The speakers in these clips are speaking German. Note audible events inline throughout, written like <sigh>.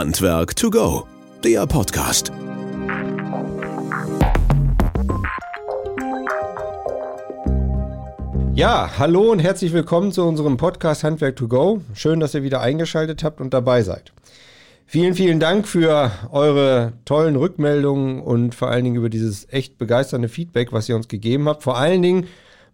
Handwerk to go, der Podcast. Ja, hallo und herzlich willkommen zu unserem Podcast Handwerk to go. Schön, dass ihr wieder eingeschaltet habt und dabei seid. Vielen, vielen Dank für eure tollen Rückmeldungen und vor allen Dingen über dieses echt begeisternde Feedback, was ihr uns gegeben habt. Vor allen Dingen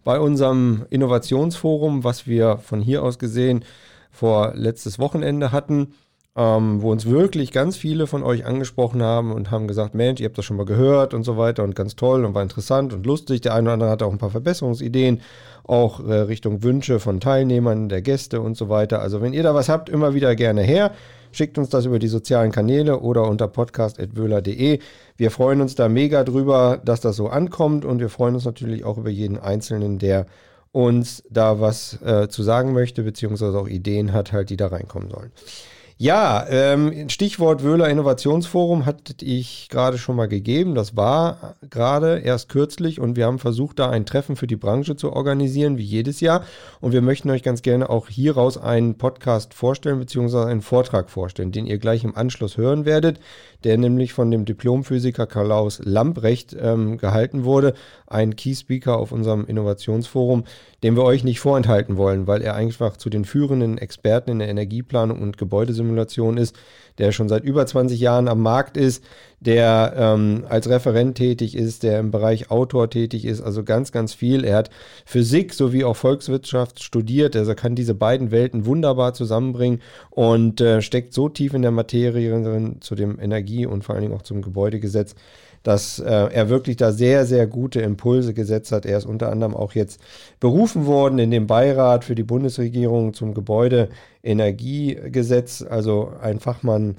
bei unserem Innovationsforum, was wir von hier aus gesehen vor letztes Wochenende hatten, ähm, wo uns wirklich ganz viele von euch angesprochen haben und haben gesagt, Mensch, ihr habt das schon mal gehört und so weiter und ganz toll und war interessant und lustig. Der eine oder andere hatte auch ein paar Verbesserungsideen, auch äh, Richtung Wünsche von Teilnehmern, der Gäste und so weiter. Also wenn ihr da was habt, immer wieder gerne her. Schickt uns das über die sozialen Kanäle oder unter podcast.wöhler.de. Wir freuen uns da mega drüber, dass das so ankommt und wir freuen uns natürlich auch über jeden Einzelnen, der uns da was äh, zu sagen möchte, beziehungsweise auch Ideen hat, halt, die da reinkommen sollen. Ja, ähm, Stichwort Wöhler Innovationsforum hatte ich gerade schon mal gegeben. Das war gerade erst kürzlich und wir haben versucht, da ein Treffen für die Branche zu organisieren, wie jedes Jahr. Und wir möchten euch ganz gerne auch hieraus einen Podcast vorstellen, beziehungsweise einen Vortrag vorstellen, den ihr gleich im Anschluss hören werdet der nämlich von dem Diplomphysiker Klaus Lamprecht ähm, gehalten wurde, ein Key Speaker auf unserem Innovationsforum, den wir euch nicht vorenthalten wollen, weil er einfach zu den führenden Experten in der Energieplanung und Gebäudesimulation ist, der schon seit über 20 Jahren am Markt ist, der ähm, als Referent tätig ist, der im Bereich Autor tätig ist, also ganz, ganz viel. Er hat Physik sowie auch Volkswirtschaft studiert, also kann diese beiden Welten wunderbar zusammenbringen und äh, steckt so tief in der Materie drin zu dem Energie- und vor allen Dingen auch zum Gebäudegesetz, dass äh, er wirklich da sehr, sehr gute Impulse gesetzt hat. Er ist unter anderem auch jetzt berufen worden in den Beirat für die Bundesregierung zum Gebäudeenergiegesetz, also ein Fachmann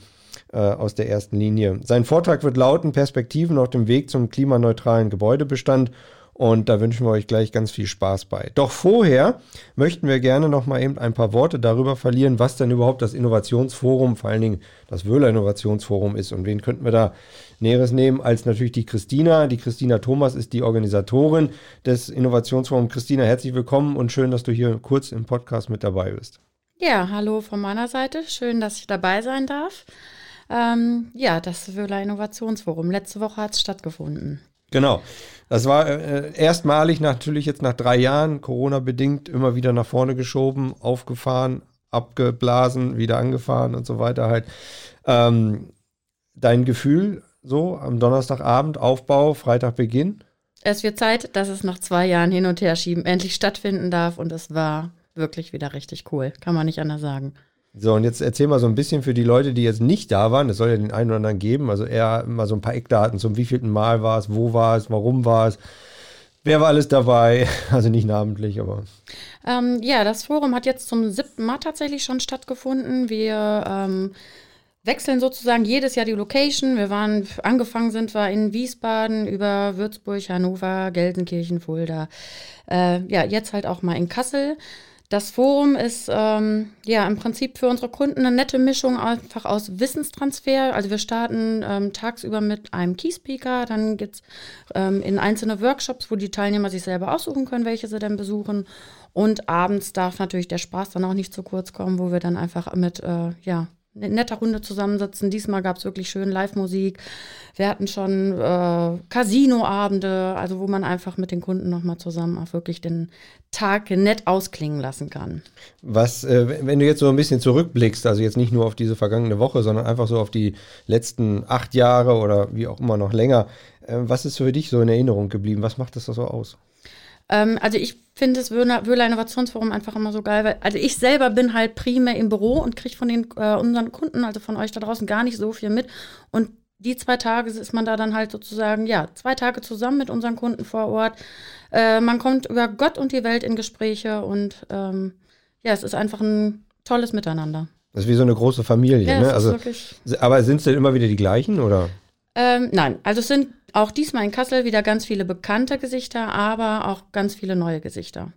äh, aus der ersten Linie. Sein Vortrag wird lauten Perspektiven auf dem Weg zum klimaneutralen Gebäudebestand und da wünschen wir euch gleich ganz viel Spaß bei. Doch vorher möchten wir gerne noch mal eben ein paar Worte darüber verlieren, was denn überhaupt das Innovationsforum, vor allen Dingen das Wöhler Innovationsforum ist und wen könnten wir da Näheres nehmen als natürlich die Christina. Die Christina Thomas ist die Organisatorin des Innovationsforums. Christina, herzlich willkommen und schön, dass du hier kurz im Podcast mit dabei bist. Ja, hallo von meiner Seite. Schön, dass ich dabei sein darf. Ähm, ja, das Wöhler Innovationsforum. Letzte Woche hat es stattgefunden. Genau. Das war äh, erstmalig natürlich jetzt nach drei Jahren, Corona-bedingt, immer wieder nach vorne geschoben, aufgefahren, abgeblasen, wieder angefahren und so weiter halt. Ähm, dein Gefühl so am Donnerstagabend, Aufbau, Freitag Beginn? Es wird Zeit, dass es nach zwei Jahren hin und her schieben endlich stattfinden darf und es war wirklich wieder richtig cool. Kann man nicht anders sagen. So, und jetzt erzähl mal so ein bisschen für die Leute, die jetzt nicht da waren. Es soll ja den einen oder anderen geben. Also eher mal so ein paar Eckdaten zum wievielten Mal war es, wo war es, warum war es, wer war alles dabei. <laughs> Also nicht namentlich, aber. Ähm, ja, das Forum hat jetzt zum siebten Mal tatsächlich schon stattgefunden. Wir ähm, wechseln sozusagen jedes Jahr die Location. Wir waren, angefangen sind wir in Wiesbaden über Würzburg, Hannover, Gelsenkirchen, Fulda. Äh, ja, jetzt halt auch mal in Kassel. Das Forum ist ähm, ja im Prinzip für unsere Kunden eine nette Mischung einfach aus Wissenstransfer. Also wir starten ähm, tagsüber mit einem Keyspeaker, dann geht es ähm, in einzelne Workshops, wo die Teilnehmer sich selber aussuchen können, welche sie denn besuchen. Und abends darf natürlich der Spaß dann auch nicht zu kurz kommen, wo wir dann einfach mit äh, ja, netter Runde zusammensitzen. Diesmal gab es wirklich schön Live-Musik. Wir hatten schon äh, Casino-Abende, also wo man einfach mit den Kunden nochmal zusammen auch wirklich den Tag nett ausklingen lassen kann. Was, äh, wenn du jetzt so ein bisschen zurückblickst, also jetzt nicht nur auf diese vergangene Woche, sondern einfach so auf die letzten acht Jahre oder wie auch immer noch länger, äh, was ist für dich so in Erinnerung geblieben? Was macht das so aus? Ähm, also ich finde das Wöhler Innovationsforum einfach immer so geil, weil also ich selber bin halt primär im Büro und kriege von den äh, unseren Kunden, also von euch da draußen, gar nicht so viel mit. Und die zwei Tage ist man da dann halt sozusagen, ja, zwei Tage zusammen mit unseren Kunden vor Ort. Äh, man kommt über Gott und die Welt in Gespräche und ähm, ja, es ist einfach ein tolles Miteinander. Das ist wie so eine große Familie, ja, ne? Also, aber sind es denn immer wieder die gleichen oder? Ähm, nein, also es sind auch diesmal in Kassel wieder ganz viele bekannte Gesichter, aber auch ganz viele neue Gesichter.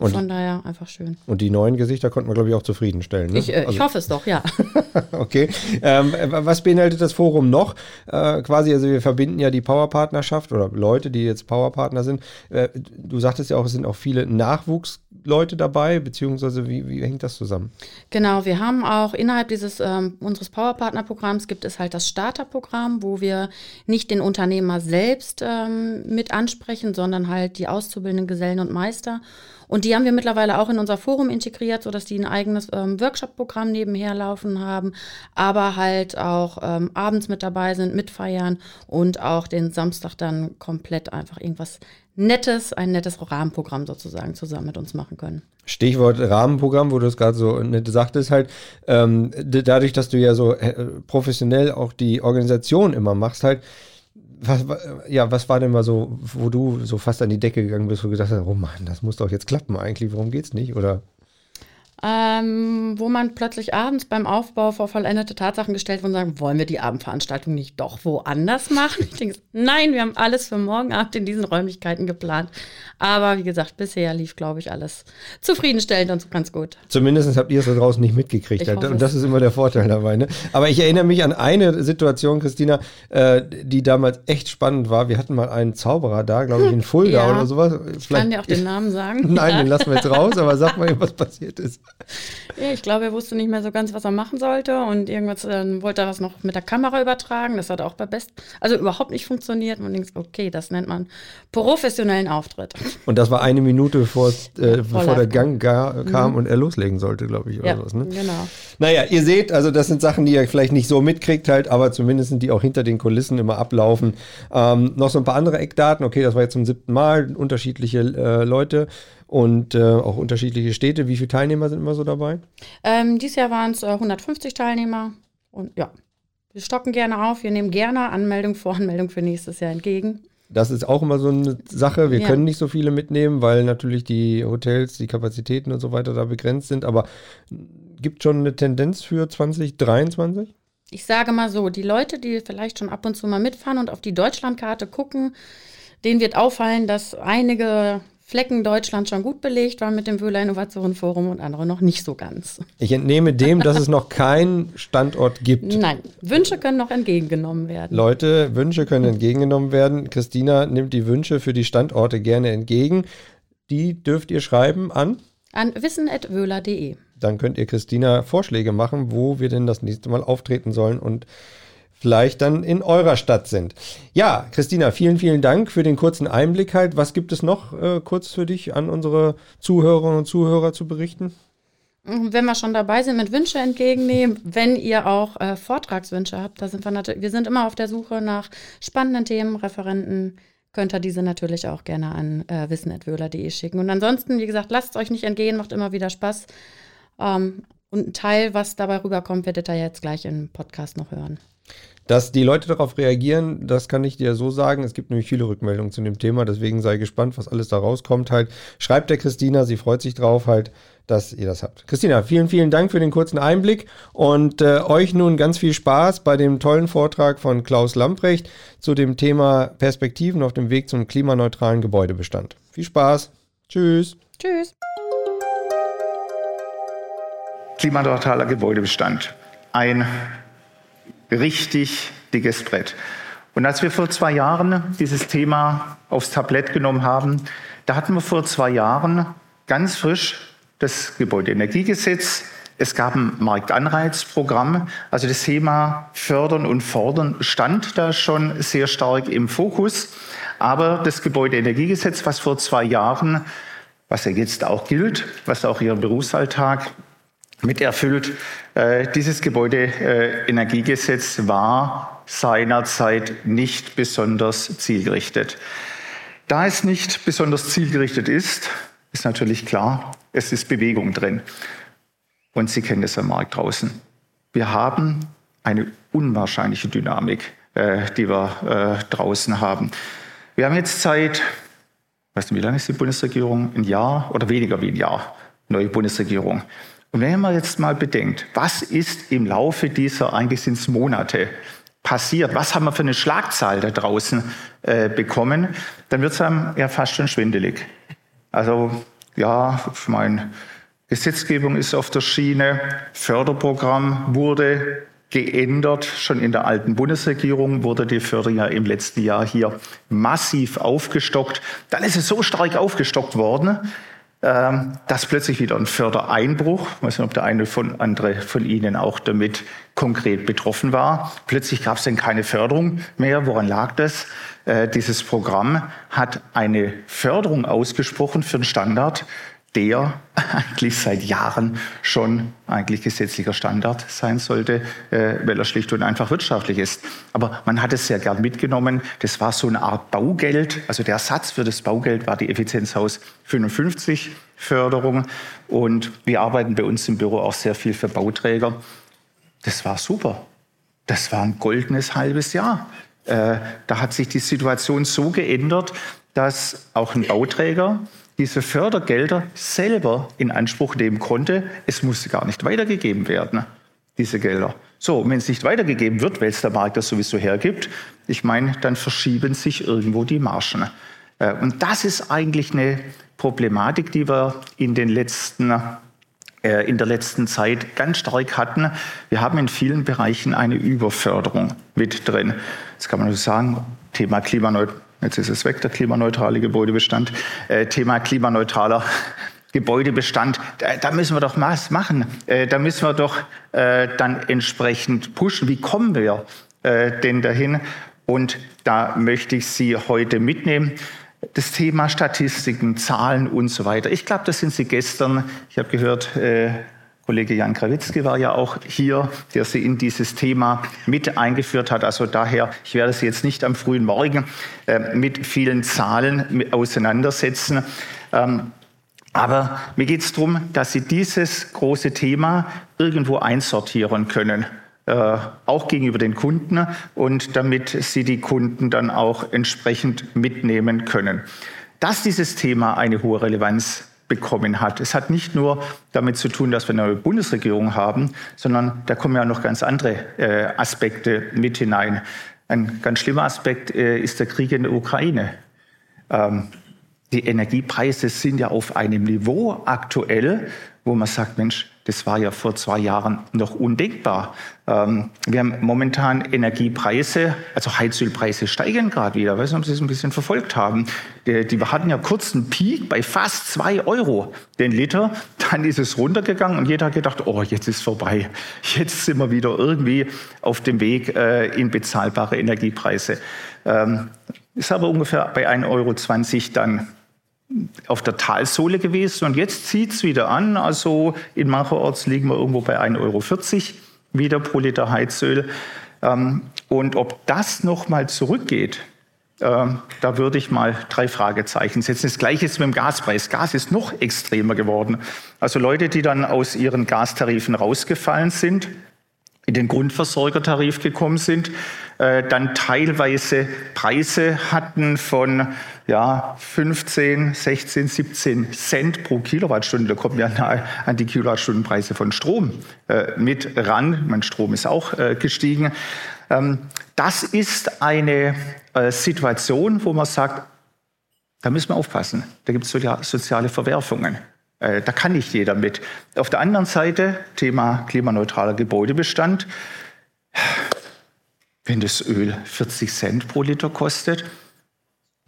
Und, Von daher einfach schön. Und die neuen Gesichter konnten wir, glaube ich, auch zufriedenstellen. Ne? Ich, äh, also, ich hoffe es doch, ja. <laughs> okay. Ähm, was beinhaltet das Forum noch? Äh, quasi, also wir verbinden ja die Powerpartnerschaft oder Leute, die jetzt Powerpartner sind. Äh, du sagtest ja auch, es sind auch viele Nachwuchsleute dabei, beziehungsweise wie, wie hängt das zusammen? Genau, wir haben auch innerhalb dieses ähm, unseres Powerpartnerprogramms gibt es halt das Starterprogramm, wo wir nicht den Unternehmer selbst ähm, mit ansprechen, sondern halt die auszubildenden Gesellen und Meister. Und die haben wir mittlerweile auch in unser Forum integriert, sodass die ein eigenes ähm, Workshop-Programm nebenher laufen haben, aber halt auch ähm, abends mit dabei sind, mitfeiern und auch den Samstag dann komplett einfach irgendwas Nettes, ein nettes Rahmenprogramm sozusagen zusammen mit uns machen können. Stichwort Rahmenprogramm, wo du es gerade so nett sagtest, halt, ähm, dadurch, dass du ja so äh, professionell auch die Organisation immer machst, halt, was, ja, was war denn mal so, wo du so fast an die Decke gegangen bist, wo du gedacht hast, oh Mann, das muss doch jetzt klappen eigentlich, warum geht's nicht? Oder? Ähm, wo man plötzlich abends beim Aufbau vor vollendete Tatsachen gestellt wird und sagen, wollen wir die Abendveranstaltung nicht doch woanders machen? Ich denke, nein, wir haben alles für morgen Abend in diesen Räumlichkeiten geplant. Aber wie gesagt, bisher lief, glaube ich, alles zufriedenstellend und ganz gut. Zumindest habt ihr es da draußen nicht mitgekriegt. Halt. Und das ist immer der Vorteil dabei. Ne? Aber ich erinnere mich an eine Situation, Christina, äh, die damals echt spannend war. Wir hatten mal einen Zauberer da, glaube ich, in Fulda ja. oder sowas. Vielleicht, ich kann dir auch den Namen sagen. <laughs> Nein, den lassen wir jetzt <laughs> raus, aber sag mal, was passiert ist. Ja, ich glaube, er wusste nicht mehr so ganz, was er machen sollte und irgendwas äh, wollte er das noch mit der Kamera übertragen. Das hat auch bei Best, also überhaupt nicht funktioniert. Man denkt, okay, das nennt man professionellen Auftritt. Und das war eine Minute bevor, äh, bevor der Gang gar, kam mhm. und er loslegen sollte, glaube ich, oder ja, sowas. Ne? Genau. Naja, ihr seht, also das sind Sachen, die ihr vielleicht nicht so mitkriegt halt, aber zumindest sind die auch hinter den Kulissen immer ablaufen. Ähm, noch so ein paar andere Eckdaten. Okay, das war jetzt zum siebten Mal, unterschiedliche äh, Leute und äh, auch unterschiedliche Städte. Wie viele Teilnehmer sind immer so dabei? Ähm, dieses Jahr waren es äh, 150 Teilnehmer und ja, wir stocken gerne auf. Wir nehmen gerne Anmeldung, Voranmeldung <laughs> für nächstes Jahr entgegen. Das ist auch immer so eine Sache. Wir ja. können nicht so viele mitnehmen, weil natürlich die Hotels, die Kapazitäten und so weiter da begrenzt sind. Aber gibt schon eine Tendenz für 2023? Ich sage mal so, die Leute, die vielleicht schon ab und zu mal mitfahren und auf die Deutschlandkarte gucken, denen wird auffallen, dass einige Flecken Deutschland schon gut belegt waren mit dem Wöhler Innovation Forum und andere noch nicht so ganz. Ich entnehme dem, dass es noch keinen Standort gibt. Nein, Wünsche können noch entgegengenommen werden. Leute, Wünsche können entgegengenommen werden. Christina nimmt die Wünsche für die Standorte gerne entgegen. Die dürft ihr schreiben an? An wissen.wöhler.de. Dann könnt ihr Christina Vorschläge machen, wo wir denn das nächste Mal auftreten sollen und vielleicht dann in eurer Stadt sind. Ja, Christina, vielen, vielen Dank für den kurzen Einblick halt. Was gibt es noch äh, kurz für dich an unsere Zuhörerinnen und Zuhörer zu berichten? Wenn wir schon dabei sind mit Wünsche entgegennehmen, wenn ihr auch äh, Vortragswünsche habt, da sind wir natürlich, wir sind immer auf der Suche nach spannenden Themen, Referenten, könnt ihr diese natürlich auch gerne an äh, wissen.wöhler.de schicken. Und ansonsten, wie gesagt, lasst euch nicht entgehen, macht immer wieder Spaß. Ähm, und ein Teil, was dabei rüberkommt, werdet ihr jetzt gleich im Podcast noch hören. Dass die Leute darauf reagieren, das kann ich dir so sagen. Es gibt nämlich viele Rückmeldungen zu dem Thema, deswegen sei gespannt, was alles da rauskommt. Halt, schreibt der Christina, sie freut sich drauf halt, dass ihr das habt. Christina, vielen, vielen Dank für den kurzen Einblick und äh, euch nun ganz viel Spaß bei dem tollen Vortrag von Klaus Lamprecht zu dem Thema Perspektiven auf dem Weg zum klimaneutralen Gebäudebestand. Viel Spaß. Tschüss. Tschüss. Klimaneutraler Gebäudebestand. Ein richtig dickes Brett. Und als wir vor zwei Jahren dieses Thema aufs Tablett genommen haben, da hatten wir vor zwei Jahren ganz frisch das Gebäudeenergiegesetz. Es gab ein Marktanreizprogramm. Also das Thema Fördern und Fordern stand da schon sehr stark im Fokus. Aber das Gebäudeenergiegesetz, was vor zwei Jahren, was ja jetzt auch gilt, was auch Ihren Berufsalltag mit erfüllt. Äh, dieses Gebäudeenergiegesetz war seinerzeit nicht besonders zielgerichtet. Da es nicht besonders zielgerichtet ist, ist natürlich klar, es ist Bewegung drin. Und Sie kennen es am Markt draußen. Wir haben eine unwahrscheinliche Dynamik, äh, die wir äh, draußen haben. Wir haben jetzt seit, weißt du, wie lange ist die Bundesregierung? Ein Jahr oder weniger wie ein Jahr, neue Bundesregierung. Und wenn man jetzt mal bedenkt, was ist im Laufe dieser, eigentlich Monate, passiert, was haben wir für eine Schlagzahl da draußen äh, bekommen, dann wird es einem ja fast schon schwindelig. Also ja, ich meine, Gesetzgebung ist auf der Schiene, Förderprogramm wurde geändert. Schon in der alten Bundesregierung wurde die Förderung ja im letzten Jahr hier massiv aufgestockt. Dann ist es so stark aufgestockt worden, ähm, dass plötzlich wieder ein Fördereinbruch, ich weiß nicht, ob der eine von andere von Ihnen auch damit konkret betroffen war. Plötzlich gab es dann keine Förderung mehr. Woran lag das? Äh, dieses Programm hat eine Förderung ausgesprochen für den Standard, der <laughs> eigentlich seit Jahren schon eigentlich gesetzlicher Standard sein sollte, äh, weil er schlicht und einfach wirtschaftlich ist. Aber man hat es sehr gern mitgenommen. Das war so eine Art Baugeld. Also der Satz für das Baugeld war die Effizienzhaus 55 Förderung. Und wir arbeiten bei uns im Büro auch sehr viel für Bauträger. Das war super. Das war ein goldenes halbes Jahr. Äh, da hat sich die Situation so geändert, dass auch ein Bauträger diese Fördergelder selber in Anspruch nehmen konnte. Es musste gar nicht weitergegeben werden, diese Gelder. So, wenn es nicht weitergegeben wird, weil es der Markt das sowieso hergibt, ich meine, dann verschieben sich irgendwo die Margen. Äh, und das ist eigentlich eine Problematik, die wir in den letzten äh, in der letzten Zeit ganz stark hatten. Wir haben in vielen Bereichen eine Überförderung mit drin. Das kann man nur sagen, Thema Klimaneutralität Jetzt ist es weg, der klimaneutrale Gebäudebestand. Äh, Thema klimaneutraler <laughs> Gebäudebestand, da, da, müssen wir doch was machen. Äh, da müssen wir doch äh, dann entsprechend pushen. Wie kommen wir äh, denn dahin? Und da möchte ich Sie heute mitnehmen. Das Thema Statistiken, Zahlen und so weiter. Ich glaube, das sind Sie gestern, ich habe gehört, äh, Kollege Jan Krawitzki war ja auch hier, der Sie in dieses Thema mit eingeführt hat. Also daher, ich werde Sie jetzt nicht am frühen Morgen äh, mit vielen Zahlen auseinandersetzen. Ähm, aber mir geht es darum, dass Sie dieses große Thema irgendwo einsortieren können. Äh, auch gegenüber den Kunden und damit Sie die Kunden dann auch entsprechend mitnehmen können. Dass dieses Thema eine hohe Relevanz bekommen hat. Es hat nicht nur damit zu tun, dass wir eine neue Bundesregierung haben, sondern da kommen ja noch ganz andere äh, Aspekte mit hinein. Ein ganz schlimmer Aspekt äh, ist der Krieg in der Ukraine. Ähm, die Energiepreise sind ja auf einem Niveau aktuell, wo man sagt, Mensch, das war ja vor zwei Jahren noch undenkbar. Ähm, wir haben momentan Energiepreise, also Heizölpreise steigen gerade wieder. Ich weiß nicht, ob Sie es ein bisschen verfolgt haben. Die, die hatten ja kurz einen Peak bei fast zwei Euro den Liter. Dann ist es runtergegangen und jeder hat gedacht, oh, jetzt ist vorbei. Jetzt sind wir wieder irgendwie auf dem Weg äh, in bezahlbare Energiepreise. Ähm, ist aber ungefähr bei 1,20 Euro dann auf der Talsohle gewesen und jetzt zieht es wieder an. Also in mancherorts liegen wir irgendwo bei 1,40 Euro wieder pro Liter Heizöl. Ähm, und ob das nochmal zurückgeht, ähm, da würde ich mal drei Fragezeichen setzen. Das Gleiche ist mit dem Gaspreis. Gas ist noch extremer geworden. Also Leute, die dann aus ihren Gastarifen rausgefallen sind, in den Grundversorgertarif gekommen sind, äh, dann teilweise Preise hatten von ja, 15, 16, 17 Cent pro Kilowattstunde. Da kommen ja nahe an die Kilowattstundenpreise von Strom äh, mit ran. Mein Strom ist auch äh, gestiegen. Ähm, das ist eine äh, Situation, wo man sagt, da müssen wir aufpassen. Da gibt es soziale Verwerfungen. Äh, da kann nicht jeder mit. Auf der anderen Seite, Thema klimaneutraler Gebäudebestand. Wenn das Öl 40 Cent pro Liter kostet,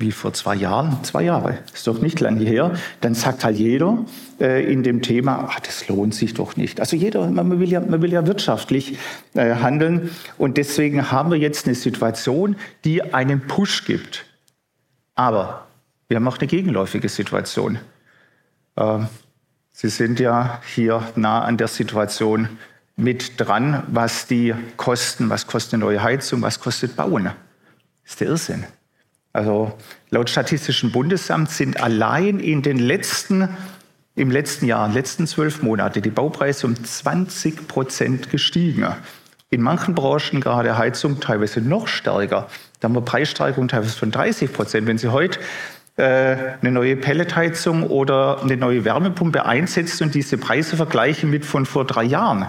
wie vor zwei Jahren, zwei Jahre, ist doch nicht lange her, dann sagt halt jeder äh, in dem Thema, ach, das lohnt sich doch nicht. Also jeder, man will ja, man will ja wirtschaftlich äh, handeln und deswegen haben wir jetzt eine Situation, die einen Push gibt. Aber wir haben auch eine gegenläufige Situation. Ähm, Sie sind ja hier nah an der Situation mit dran, was die Kosten, was kostet eine neue Heizung, was kostet Bauen. Das ist der Irrsinn. Also laut Statistischem Bundesamt sind allein in den letzten, im letzten Jahr, letzten zwölf Monate die Baupreise um 20 Prozent gestiegen. In manchen Branchen, gerade Heizung, teilweise noch stärker. Da haben wir Preissteigerungen teilweise von 30 Prozent. Wenn Sie heute äh, eine neue Pelletheizung oder eine neue Wärmepumpe einsetzen und diese Preise vergleichen mit von vor drei Jahren,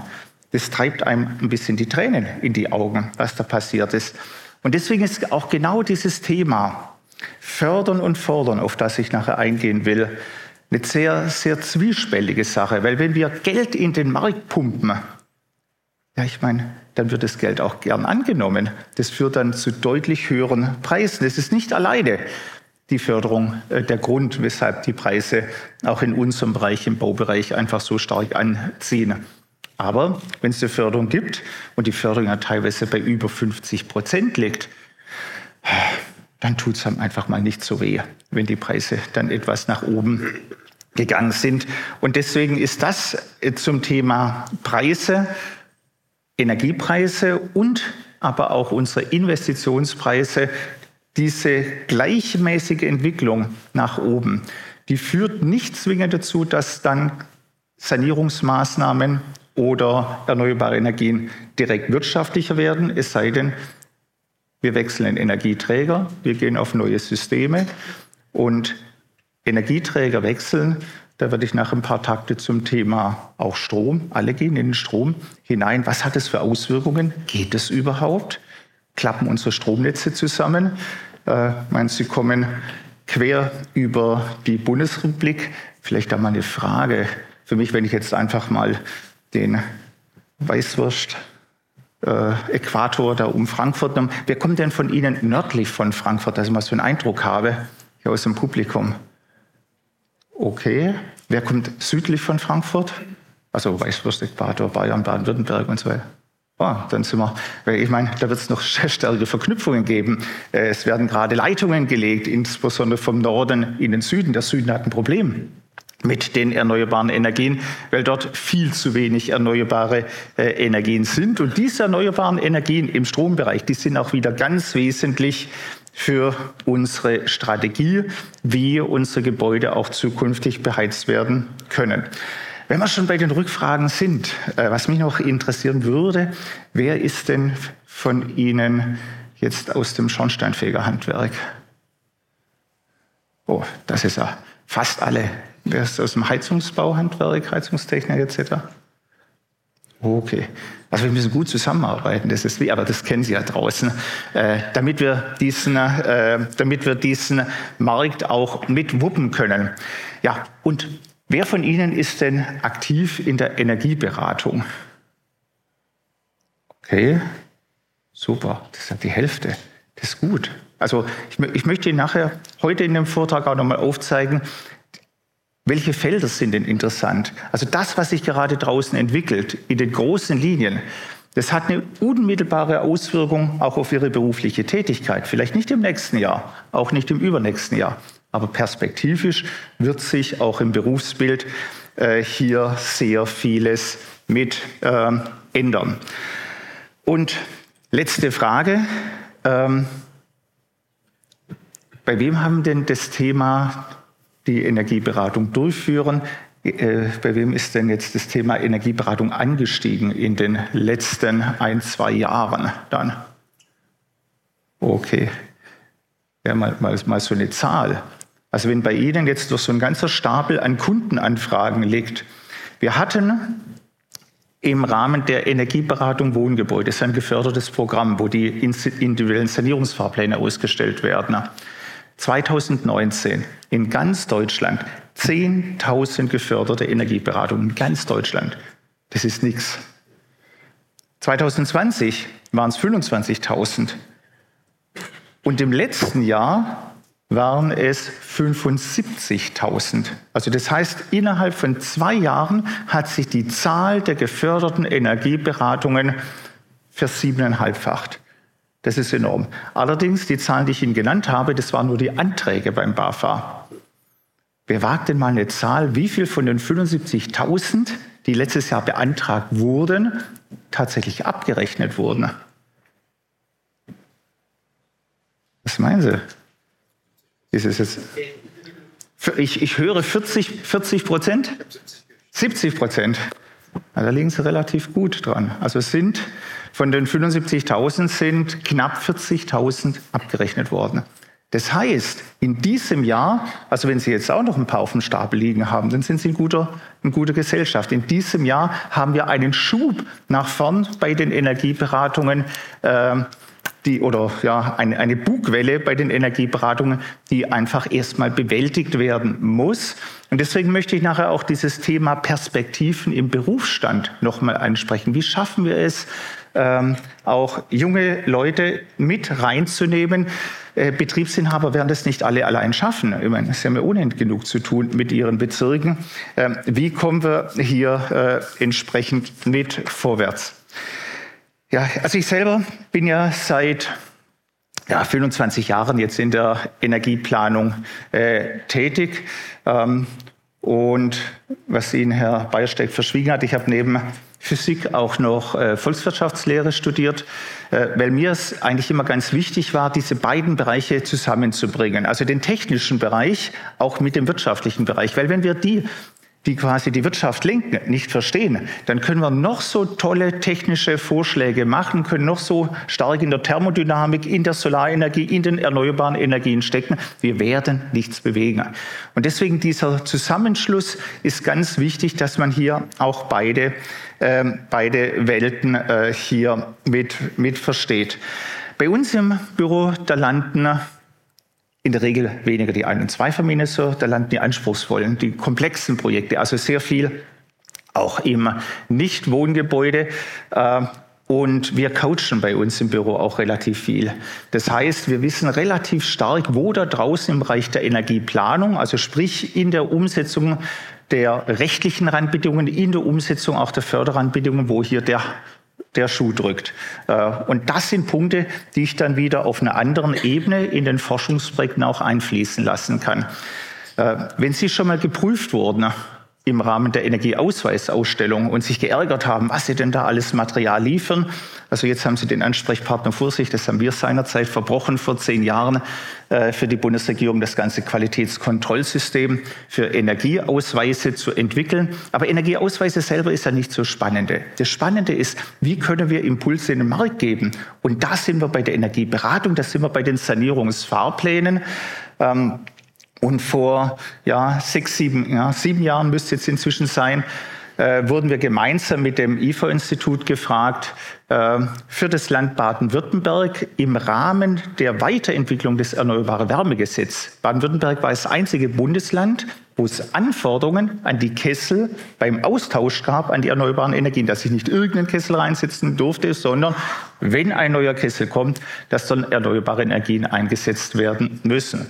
das treibt einem ein bisschen die Tränen in die Augen, was da passiert ist. Und deswegen ist auch genau dieses Thema Fördern und Fordern, auf das ich nachher eingehen will, eine sehr, sehr zwiespältige Sache, weil wenn wir Geld in den Markt pumpen, ja, ich meine, dann wird das Geld auch gern angenommen. Das führt dann zu deutlich höheren Preisen. Es ist nicht alleine die Förderung äh, der Grund, weshalb die Preise auch in unserem Bereich, im Baubereich, einfach so stark anziehen. Aber wenn es eine Förderung gibt und die Förderung ja teilweise bei über 50 Prozent liegt, dann tut es einem einfach mal nicht so weh, wenn die Preise dann etwas nach oben gegangen sind. Und deswegen ist das äh, zum Thema Preise, Energiepreise und aber auch unsere Investitionspreise, diese gleichmäßige Entwicklung nach oben, die führt nicht zwingend dazu, dass dann Sanierungsmaßnahmen oder erneuerbare Energien direkt wirtschaftlicher werden, es sei denn, wir wechseln Energieträger, wir gehen auf neue Systeme und Energieträger wechseln, da werde ich nach ein paar Takte zum Thema auch Strom, alle gehen in den Strom hinein. Was hat es für Auswirkungen? Geht es überhaupt? Klappen unsere Stromnetze zusammen? Äh, meinen Sie kommen quer über die Bundesrepublik? Vielleicht da mal eine Frage für mich, wenn ich jetzt einfach mal den Weißwurst äh, Äquator da um Frankfurt. Wer kommt denn von Ihnen nördlich von Frankfurt, dass ich mal so einen Eindruck habe, hier aus dem Publikum? Okay. Wer kommt südlich von Frankfurt? Also Weißwurst, Äquator, Bayern, Baden-Württemberg und so weiter. Oh, dann sind wir, ich meine, da wird es noch <laughs> stärkere Verknüpfungen geben. Äh, es werden gerade Leitungen gelegt, insbesondere vom Norden in den Süden. Der Süden hat ein Problem mit den erneuerbaren Energien, weil dort viel zu wenig erneuerbare äh, Energien sind. Und diese erneuerbaren Energien im Strombereich, die sind auch wieder ganz wesentlich für unsere Strategie, wie unsere Gebäude auch zukünftig beheizt werden können. Wenn wir schon bei den Rückfragen sind, äh, was mich noch interessieren würde, wer ist denn von Ihnen jetzt aus dem Schornsteinfegerhandwerk? Oh, das ist ja fast alle. Wer ist aus dem Heizungsbauhandwerk, Heizungstechnik etc.? Okay. Also wir müssen gut zusammenarbeiten, das ist wie, aber das kennen Sie ja draußen, äh, damit, wir diesen, äh, damit wir diesen Markt auch mitwuppen können. Ja, und wer von Ihnen ist denn aktiv in der Energieberatung? Okay, super, das ist die Hälfte. Das ist gut. Also ich, ich möchte Ihnen nachher heute in dem Vortrag auch nochmal aufzeigen, welche Felder sind denn interessant? Also das, was sich gerade draußen entwickelt, in den großen Linien, das hat eine unmittelbare Auswirkung auch auf Ihre berufliche Tätigkeit. Vielleicht nicht im nächsten Jahr, auch nicht im übernächsten Jahr. Aber perspektivisch wird sich auch im Berufsbild äh, hier sehr vieles mit äh, ändern. Und letzte Frage. Ähm, bei wem haben denn das Thema die Energieberatung durchführen. Äh, bei wem ist denn jetzt das Thema Energieberatung angestiegen in den letzten ein, zwei Jahren dann? Okay. Ja, mal, mal, mal so eine Zahl. Also wenn bei Ihnen jetzt durch so ein ganzer Stapel an Kundenanfragen liegt, wir hatten im Rahmen der Energieberatung Wohngebäude, das ist ein gefördertes Programm, wo die individuellen Sanierungsfahrpläne ausgestellt werden. 2019 in ganz Deutschland 10.000 geförderte Energieberatungen in ganz Deutschland. Das ist nichts. 2020 waren es 25.000. Und im letzten Jahr waren es 75.000. Also das heißt, innerhalb von zwei Jahren hat sich die Zahl der geförderten Energieberatungen versiebeneinhalbfacht. Das ist enorm. Allerdings, die Zahlen, die ich Ihnen genannt habe, das waren nur die Anträge beim BAFA. Wer wagt denn mal eine Zahl, wie viel von den 75.000, die letztes Jahr beantragt wurden, tatsächlich abgerechnet wurden? Was meinen Sie? Ist es jetzt? Ich, ich höre 40, 40 Prozent? 70 Prozent. Da liegen Sie relativ gut dran. Also es sind von den 75.000 sind knapp 40.000 abgerechnet worden. Das heißt, in diesem Jahr, also wenn Sie jetzt auch noch ein paar auf dem Stapel liegen haben, dann sind Sie in guter, in guter Gesellschaft. In diesem Jahr haben wir einen Schub nach vorn bei den Energieberatungen äh, die oder ja eine, eine Bugwelle bei den Energieberatungen, die einfach erstmal bewältigt werden muss. Und deswegen möchte ich nachher auch dieses Thema Perspektiven im Berufsstand nochmal ansprechen. Wie schaffen wir es, ähm, auch junge Leute mit reinzunehmen? Äh, Betriebsinhaber werden das nicht alle allein schaffen. Ich meine, sie haben ja unendlich genug zu tun mit ihren Bezirken. Ähm, wie kommen wir hier äh, entsprechend mit vorwärts? Ja, also ich selber bin ja seit ja, 25 Jahren jetzt in der Energieplanung äh, tätig. Ähm, und was Ihnen Herr Bayersteck verschwiegen hat, ich habe neben Physik auch noch äh, Volkswirtschaftslehre studiert, äh, weil mir es eigentlich immer ganz wichtig war, diese beiden Bereiche zusammenzubringen. Also den technischen Bereich auch mit dem wirtschaftlichen Bereich. Weil wenn wir die die quasi die Wirtschaft lenken, nicht verstehen, dann können wir noch so tolle technische Vorschläge machen, können noch so stark in der Thermodynamik, in der Solarenergie, in den erneuerbaren Energien stecken. Wir werden nichts bewegen. Und deswegen dieser Zusammenschluss ist ganz wichtig, dass man hier auch beide, beide Welten äh, hier mit, mit versteht. Bei uns im Büro, da landen in der Regel weniger die Ein- und Zweifamilienhäuser, da landen die anspruchsvollen, die komplexen Projekte, also sehr viel auch im Nicht-Wohngebäude. Äh, und wir coachen bei uns im Büro auch relativ viel. Das heißt, wir wissen relativ stark, wo da draußen im Bereich der Energieplanung, also sprich in der Umsetzung der rechtlichen Randbedingungen, in der Umsetzung auch der Förderrandbedingungen, wo hier der der Schuh drückt. Äh, und das sind Punkte, die ich dann wieder auf einer anderen Ebene in den Forschungsprojekten auch einfließen lassen kann. Äh, wenn Sie schon mal geprüft wurden im Rahmen der Energieausweisausstellung und sich geärgert haben, was sie denn da alles Material liefern. Also jetzt haben sie den Ansprechpartner vor sich, das haben wir seinerzeit verbrochen vor zehn Jahren äh, für die Bundesregierung, das ganze Qualitätskontrollsystem für Energieausweise zu entwickeln. Aber Energieausweise selber ist ja nicht so spannende. Das Spannende ist, wie können wir Impulse in den Markt geben? Und da sind wir bei der Energieberatung, da sind wir bei den Sanierungsfahrplänen. Ähm, und vor ja, sechs, sieben, ja, sieben Jahren müsste jetzt inzwischen sein, äh, wurden wir gemeinsam mit dem IFO-Institut gefragt, äh, für das Land Baden-Württemberg im Rahmen der Weiterentwicklung des Erneuerbare Wärmegesetzes. Baden-Württemberg war das einzige Bundesland, wo es Anforderungen an die Kessel beim Austausch gab an die erneuerbaren Energien, dass ich nicht irgendeinen Kessel reinsetzen durfte, sondern wenn ein neuer Kessel kommt, dass dann erneuerbare Energien eingesetzt werden müssen.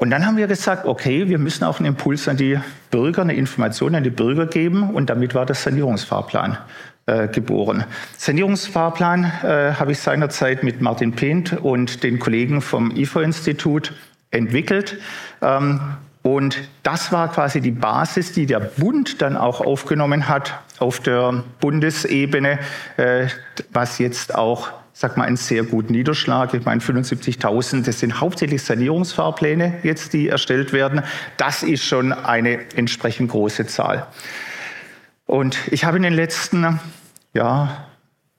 Und dann haben wir gesagt, okay, wir müssen auch einen Impuls an die Bürger, eine Information an die Bürger geben. Und damit war der Sanierungsfahrplan äh, geboren. Sanierungsfahrplan äh, habe ich seinerzeit mit Martin Pent und den Kollegen vom IFO-Institut entwickelt. Ähm, und das war quasi die Basis, die der Bund dann auch aufgenommen hat auf der Bundesebene, äh, was jetzt auch sag mal, einen sehr guten Niederschlag. Ich meine, 75.000, das sind hauptsächlich Sanierungsfahrpläne jetzt, die erstellt werden. Das ist schon eine entsprechend große Zahl. Und ich habe in den letzten, ja,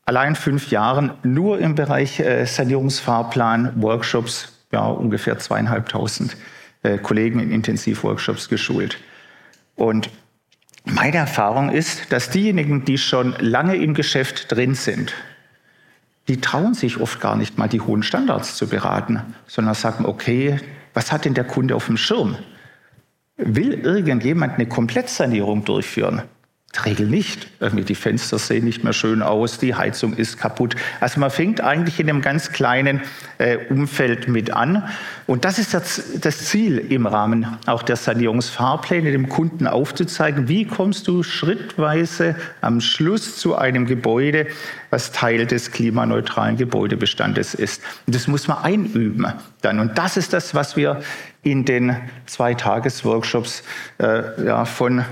allein fünf Jahren nur im Bereich äh, Sanierungsfahrplan, Workshops, ja, ungefähr zweieinhalbtausend äh, Kollegen in Intensivworkshops geschult. Und meine Erfahrung ist, dass diejenigen, die schon lange im Geschäft drin sind, die trauen sich oft gar nicht mal die hohen Standards zu beraten, sondern sagen, okay, was hat denn der Kunde auf dem Schirm? Will irgendjemand eine Komplettsanierung durchführen? Regel nicht. Die Fenster sehen nicht mehr schön aus, die Heizung ist kaputt. Also man fängt eigentlich in einem ganz kleinen äh, Umfeld mit an. Und das ist das, das, Ziel im Rahmen auch der Sanierungsfahrpläne, dem Kunden aufzuzeigen, wie kommst du schrittweise am Schluss zu einem Gebäude, was Teil des klimaneutralen Gebäudebestandes ist. Und das muss man einüben dann. Und das ist das, was wir in den zwei Tagesworkshops äh, ja, von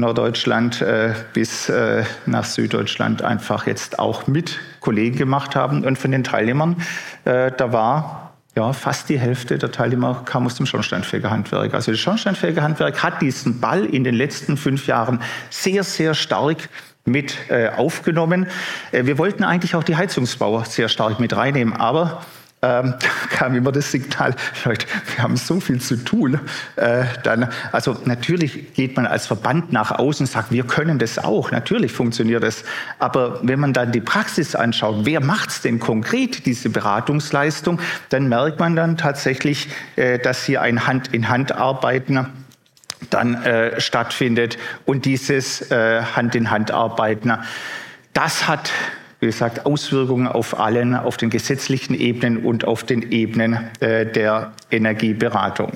Norddeutschland äh, bis äh, nach Süddeutschland einfach jetzt auch mit Kollegen gemacht haben. Und von den Teilnehmern, äh, da war ja fast die Hälfte der Teilnehmer kam aus dem Schornsteinfegerhandwerk. Also das Schornsteinfegerhandwerk hat diesen Ball in den letzten fünf Jahren sehr, sehr stark mit äh, aufgenommen. Äh, wir wollten eigentlich auch die Heizungsbauer sehr stark mit reinnehmen, aber ähm, <laughs> kam immer das Signal, Leute, wir haben so viel zu tun. Äh, dann, also natürlich geht man als Verband nach außen und sagt, wir können das auch. Natürlich funktioniert das. Aber wenn man dann die Praxis anschaut, wer macht es denn konkret, diese Beratungsleistung, dann merkt man dann tatsächlich, äh, dass hier ein Hand-in-Hand-Arbeiten dann äh, stattfindet und dieses äh, Hand-in-Hand-Arbeiten, das hat wie gesagt, Auswirkungen auf allen, auf den gesetzlichen Ebenen und auf den Ebenen äh, der Energieberatung.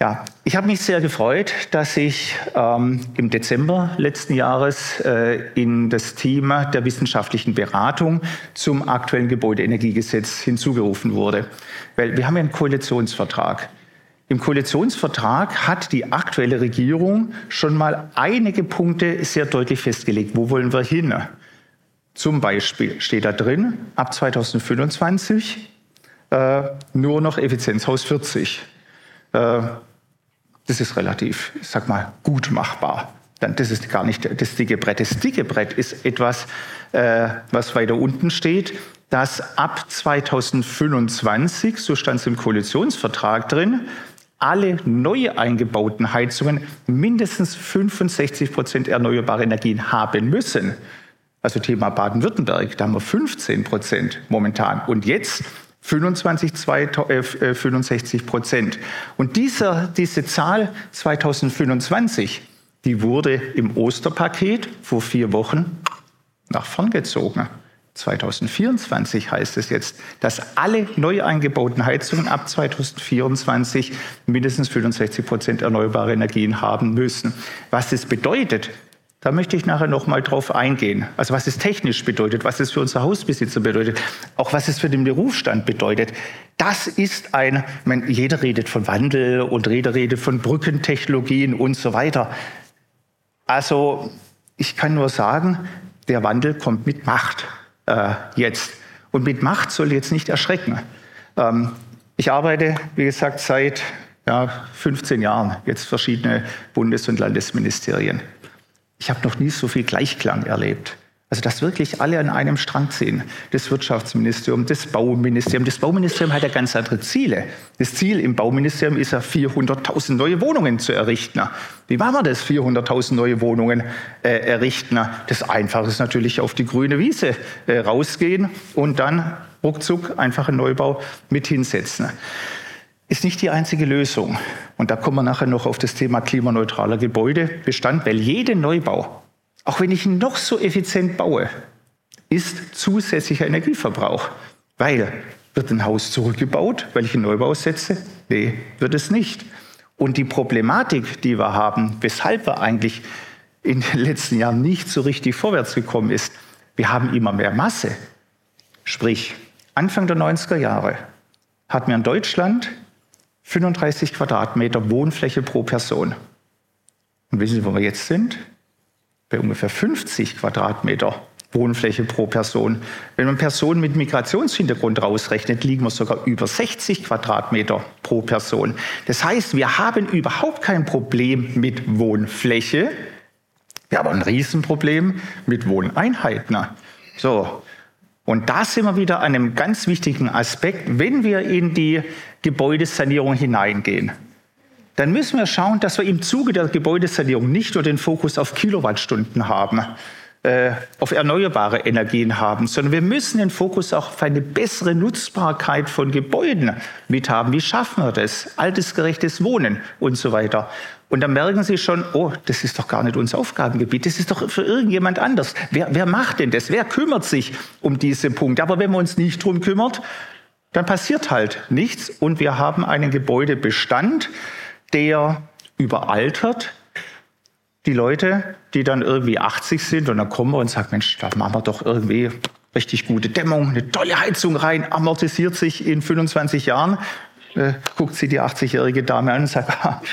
Ja, ich habe mich sehr gefreut, dass ich ähm, im Dezember letzten Jahres äh, in das Team der wissenschaftlichen Beratung zum aktuellen Gebäudeenergiegesetz hinzugerufen wurde. Weil wir haben ja einen Koalitionsvertrag. Im Koalitionsvertrag hat die aktuelle Regierung schon mal einige Punkte sehr deutlich festgelegt. Wo wollen wir hin? Zum Beispiel steht da drin, ab 2025 äh, nur noch Effizienzhaus 40. Äh, das ist relativ, ich sag mal, gut machbar. Das ist gar nicht das dicke Brett. Das dicke Brett ist etwas, äh, was weiter unten steht, dass ab 2025, so stand es im Koalitionsvertrag drin, alle neu eingebauten Heizungen mindestens 65 Prozent erneuerbare Energien haben müssen. Also Thema Baden-Württemberg, da haben wir 15 Prozent momentan. Und jetzt 25, 65 äh, Prozent. Und dieser, diese Zahl 2025, die wurde im Osterpaket vor vier Wochen nach vorn gezogen. 2024 heißt es jetzt, dass alle neu eingebauten Heizungen ab 2024 mindestens 65 Prozent erneuerbare Energien haben müssen. Was das bedeutet, da möchte ich nachher noch mal drauf eingehen. Also was es technisch bedeutet, was es für unsere Hausbesitzer bedeutet, auch was es für den Berufsstand bedeutet. Das ist ein, meine, jeder redet von Wandel und jeder redet von Brückentechnologien und so weiter. Also ich kann nur sagen, der Wandel kommt mit Macht äh, jetzt. Und mit Macht soll jetzt nicht erschrecken. Ähm, ich arbeite, wie gesagt, seit ja, 15 Jahren jetzt verschiedene Bundes- und Landesministerien. Ich habe noch nie so viel Gleichklang erlebt. Also, dass wirklich alle an einem Strang ziehen. Das Wirtschaftsministerium, das Bauministerium. Das Bauministerium hat ja ganz andere Ziele. Das Ziel im Bauministerium ist ja, 400.000 neue Wohnungen zu errichten. Wie machen wir das, 400.000 neue Wohnungen äh, errichten? Das Einfache ist natürlich auf die grüne Wiese äh, rausgehen und dann ruckzuck einfach einen Neubau mit hinsetzen ist nicht die einzige Lösung. Und da kommen wir nachher noch auf das Thema klimaneutraler Gebäudebestand, weil jeder Neubau, auch wenn ich ihn noch so effizient baue, ist zusätzlicher Energieverbrauch. Weil wird ein Haus zurückgebaut, weil ich einen Neubau setze? Nee, wird es nicht. Und die Problematik, die wir haben, weshalb wir eigentlich in den letzten Jahren nicht so richtig vorwärts gekommen ist, wir haben immer mehr Masse. Sprich, Anfang der 90er Jahre hatten wir in Deutschland 35 Quadratmeter Wohnfläche pro Person. Und wissen Sie, wo wir jetzt sind? Bei ungefähr 50 Quadratmeter Wohnfläche pro Person. Wenn man Personen mit Migrationshintergrund rausrechnet, liegen wir sogar über 60 Quadratmeter pro Person. Das heißt, wir haben überhaupt kein Problem mit Wohnfläche. Wir haben ein Riesenproblem mit Wohneinheiten. So. Und da sind wir wieder an einem ganz wichtigen Aspekt. Wenn wir in die Gebäudesanierung hineingehen, dann müssen wir schauen, dass wir im Zuge der Gebäudesanierung nicht nur den Fokus auf Kilowattstunden haben, äh, auf erneuerbare Energien haben, sondern wir müssen den Fokus auch auf eine bessere Nutzbarkeit von Gebäuden mit haben. Wie schaffen wir das? Altersgerechtes Wohnen und so weiter. Und dann merken Sie schon, oh, das ist doch gar nicht unser Aufgabengebiet, das ist doch für irgendjemand anders. Wer, wer macht denn das? Wer kümmert sich um diese Punkte? Aber wenn man uns nicht drum kümmert, dann passiert halt nichts und wir haben einen Gebäudebestand, der überaltert. Die Leute, die dann irgendwie 80 sind und dann kommen wir und sagen, Mensch, da machen wir doch irgendwie richtig gute Dämmung, eine tolle Heizung rein, amortisiert sich in 25 Jahren. Äh, guckt sie die 80-jährige Dame an und sagt, <laughs>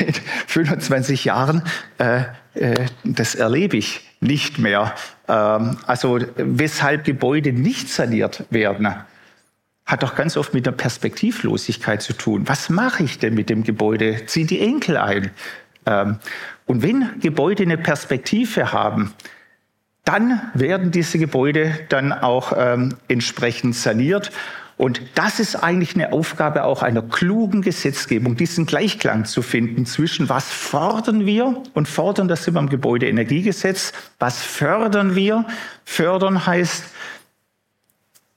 in 25 Jahren, äh, äh, das erlebe ich nicht mehr. Ähm, also weshalb Gebäude nicht saniert werden, hat doch ganz oft mit der Perspektivlosigkeit zu tun. Was mache ich denn mit dem Gebäude? Ziehen die Enkel ein? Ähm, und wenn Gebäude eine Perspektive haben, dann werden diese Gebäude dann auch ähm, entsprechend saniert. Und das ist eigentlich eine Aufgabe auch einer klugen Gesetzgebung, diesen Gleichklang zu finden zwischen was fordern wir und fordern, das sind wir im Gebäudeenergiegesetz, was fördern wir? Fördern heißt,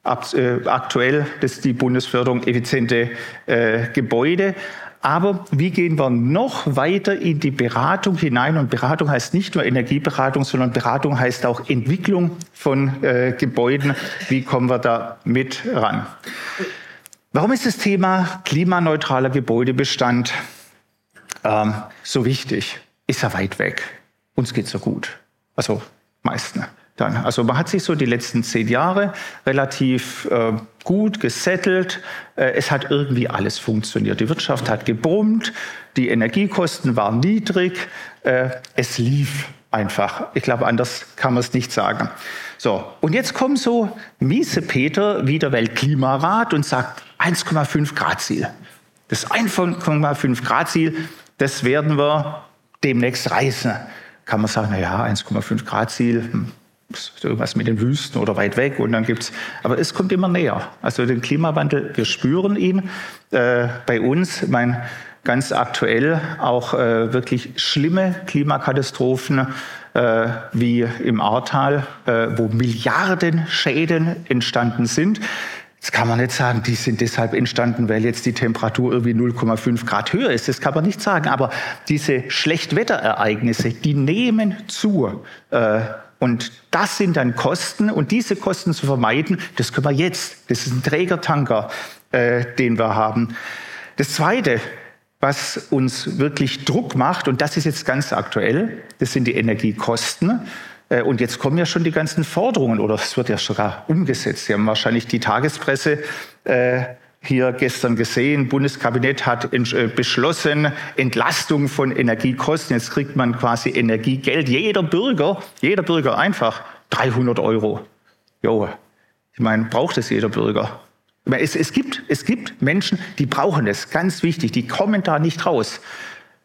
äh, aktuell, ist die Bundesförderung effiziente äh, Gebäude. Aber wie gehen wir noch weiter in die Beratung hinein? Und Beratung heißt nicht nur Energieberatung, sondern Beratung heißt auch Entwicklung von äh, Gebäuden. Wie kommen wir da mit ran? Warum ist das Thema klimaneutraler Gebäudebestand ähm, so wichtig? Ist er weit weg? Uns geht's so gut. Also meisten dann. Also man hat sich so die letzten zehn Jahre relativ äh, gut gesettelt. Äh, es hat irgendwie alles funktioniert. Die Wirtschaft hat gebrummt, die Energiekosten waren niedrig, äh, es lief einfach. Ich glaube, anders kann man es nicht sagen. So, und jetzt kommt so miese Peter wie der Weltklimarat und sagt 1,5 Grad Ziel. Das 1,5 Grad Ziel, das werden wir demnächst reißen. Kann man sagen, na ja, 1,5 Grad Ziel, hm, irgendwas mit den Wüsten oder weit weg und dann gibt's, aber es kommt immer näher. Also den Klimawandel, wir spüren ihn äh, bei uns. Mein ganz aktuell auch äh, wirklich schlimme Klimakatastrophen äh, wie im Ahrtal, äh, wo Milliarden Schäden entstanden sind. Jetzt kann man nicht sagen, die sind deshalb entstanden, weil jetzt die Temperatur irgendwie 0,5 Grad höher ist. Das kann man nicht sagen. Aber diese Schlechtwetterereignisse, die nehmen zu. Äh, und das sind dann Kosten. Und diese Kosten zu vermeiden, das können wir jetzt. Das ist ein Trägertanker, äh, den wir haben. Das Zweite, was uns wirklich Druck macht, und das ist jetzt ganz aktuell, das sind die Energiekosten. Äh, und jetzt kommen ja schon die ganzen Forderungen, oder es wird ja sogar umgesetzt. Sie haben wahrscheinlich die Tagespresse äh, hier gestern gesehen, Bundeskabinett hat äh, beschlossen, Entlastung von Energiekosten. Jetzt kriegt man quasi Energiegeld. Jeder Bürger, jeder Bürger einfach 300 Euro. Jo, ich meine, braucht es jeder Bürger? Es, es, gibt, es gibt Menschen, die brauchen es, ganz wichtig, die kommen da nicht raus.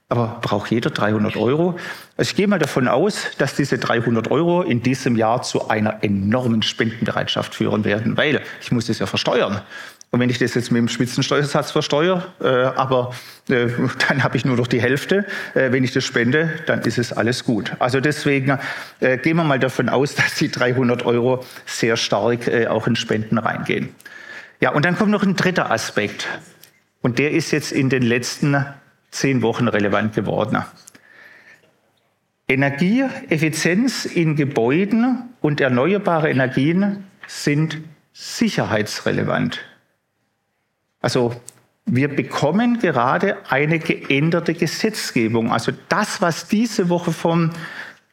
Aber braucht jeder 300 Euro? Also ich gehe mal davon aus, dass diese 300 Euro in diesem Jahr zu einer enormen Spendenbereitschaft führen werden, weil ich muss es ja versteuern. Und wenn ich das jetzt mit dem Spitzensteuersatz versteuere, äh, aber äh, <laughs> dann habe ich nur noch die Hälfte. Äh, wenn ich das spende, dann ist es alles gut. Also deswegen äh, gehen wir mal davon aus, <laughs> dass die 300 Euro sehr stark äh, auch in Spenden reingehen. Ja, und dann kommt noch ein dritter Aspekt. Und der ist jetzt in den letzten zehn Wochen relevant geworden. Energieeffizienz in Gebäuden und erneuerbare Energien sind sicherheitsrelevant. Also wir bekommen gerade eine geänderte Gesetzgebung. Also das, was diese Woche vom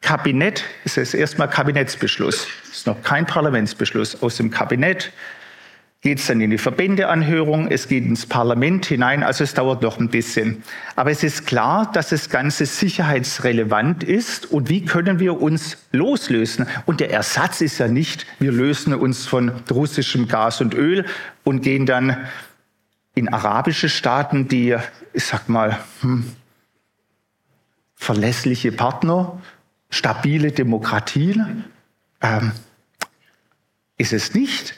Kabinett, ist es erstmal Kabinettsbeschluss, ist noch kein Parlamentsbeschluss, aus dem Kabinett geht es dann in die Verbändeanhörung, es geht ins Parlament hinein, also es dauert noch ein bisschen. Aber es ist klar, dass das Ganze sicherheitsrelevant ist und wie können wir uns loslösen? Und der Ersatz ist ja nicht, wir lösen uns von russischem Gas und Öl und gehen dann in arabische Staaten, die, ich sag mal, hm, verlässliche Partner, stabile Demokratien, ähm, ist es nicht.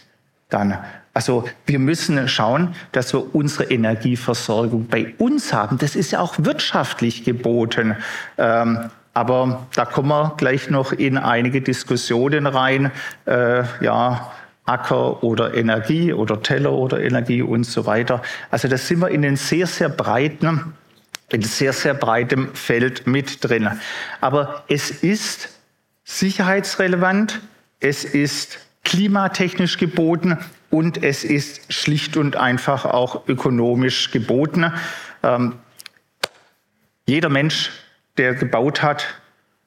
Dann, also wir müssen schauen, dass wir unsere Energieversorgung bei uns haben. Das ist ja auch wirtschaftlich geboten. Ähm, aber da kommen wir gleich noch in einige Diskussionen rein. Äh, ja, Acker oder Energie oder Teller oder Energie und so weiter. Also da sind wir in einem sehr, sehr breiten, in sehr, sehr breitem Feld mit drin. Aber es ist sicherheitsrelevant, es ist klimatechnisch geboten und es ist schlicht und einfach auch ökonomisch geboten. Ähm, jeder Mensch, der gebaut hat,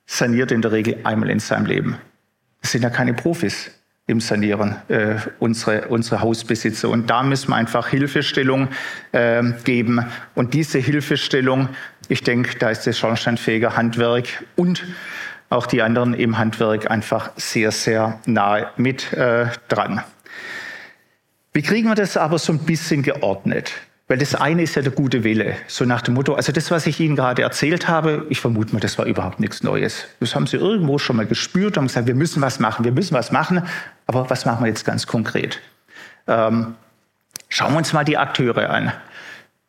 saniert in der Regel einmal in seinem Leben. Das sind ja keine Profis im Sanieren äh, unsere, unsere Hausbesitzer. Und da müssen wir einfach Hilfestellung äh, geben. Und diese Hilfestellung, ich denke, da ist das schornsteinfähige Handwerk und auch die anderen im Handwerk einfach sehr, sehr nahe mit äh, dran. Wie kriegen wir das aber so ein bisschen geordnet? Weil das eine ist ja der gute Wille. So nach dem Motto, also das, was ich Ihnen gerade erzählt habe, ich vermute mal, das war überhaupt nichts Neues. Das haben Sie irgendwo schon mal gespürt und gesagt, wir müssen was machen, wir müssen was machen. Aber was machen wir jetzt ganz konkret? Ähm, schauen wir uns mal die Akteure an.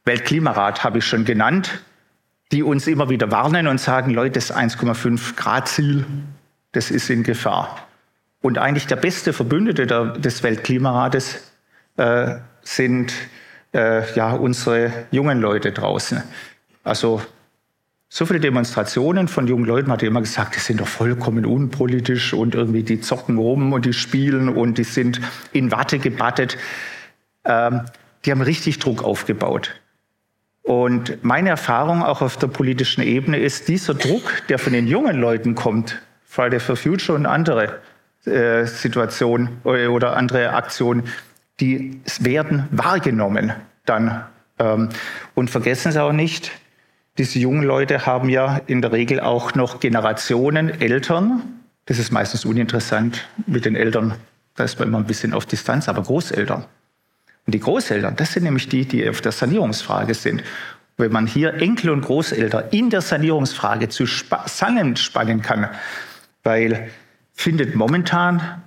Weltklimarat habe ich schon genannt, die uns immer wieder warnen und sagen, Leute, das 1,5 Grad Ziel, das ist in Gefahr. Und eigentlich der beste Verbündete der, des Weltklimarates äh, sind äh, ja, unsere jungen Leute draußen. Also so viele Demonstrationen von jungen Leuten hat immer gesagt, die sind doch vollkommen unpolitisch und irgendwie die zocken rum und die spielen und die sind in Watte gebattet. Ähm, die haben richtig Druck aufgebaut. Und meine Erfahrung auch auf der politischen Ebene ist, dieser Druck, der von den jungen Leuten kommt, Friday for Future und andere äh, Situationen oder andere Aktionen, die werden wahrgenommen dann. Ähm, und vergessen Sie auch nicht, diese jungen Leute haben ja in der Regel auch noch Generationen Eltern. Das ist meistens uninteressant mit den Eltern. Da ist man immer ein bisschen auf Distanz, aber Großeltern. Und die Großeltern, das sind nämlich die, die auf der Sanierungsfrage sind. Wenn man hier Enkel und Großeltern in der Sanierungsfrage zusammenspannen kann, weil findet momentan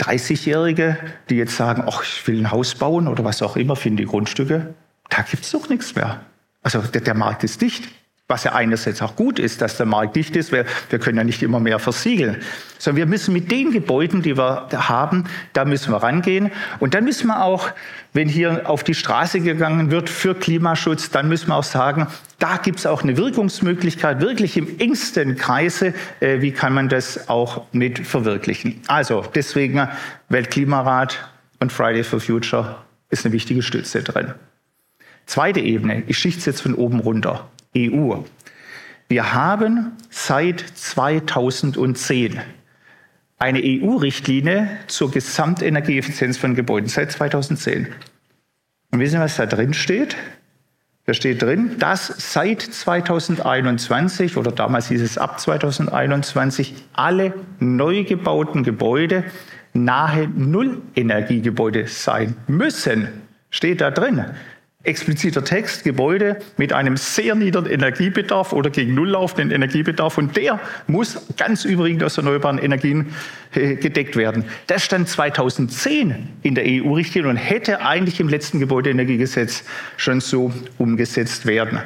30-Jährige, die jetzt sagen, ach, ich will ein Haus bauen oder was auch immer, finden die Grundstücke, da gibt es doch nichts mehr. Also der, der, Markt ist dicht. Was ja einerseits auch gut ist, dass der Markt dicht ist, weil wir können ja nicht immer mehr versiegeln. Sondern wir müssen mit den Gebäuden, die wir haben, da müssen wir rangehen. Und dann müssen wir auch, wenn hier auf die Straße gegangen wird für Klimaschutz, dann müssen wir auch sagen, da gibt es auch eine Wirkungsmöglichkeit, wirklich im engsten Kreise. Äh, wie kann man das auch mit verwirklichen? Also deswegen Weltklimarat und Friday for Future ist eine wichtige Stütze drin. Zweite Ebene, ich schichte es jetzt von oben runter. EU. Wir haben seit 2010 eine EU-Richtlinie zur Gesamtenergieeffizienz von Gebäuden, seit 2010. Und wissen Sie, was da drin steht? Da steht drin, dass seit 2021 oder damals hieß es ab 2021 alle neu gebauten Gebäude nahe Nullenergiegebäude sein müssen. Steht da drin expliziter Text, Gebäude mit einem sehr niedrigen Energiebedarf oder gegen Null laufenden Energiebedarf und der muss ganz übrigens aus erneuerbaren Energien äh, gedeckt werden. Das stand 2010 in der EU-Richtlinie und hätte eigentlich im letzten Gebäudeenergiegesetz schon so umgesetzt werden.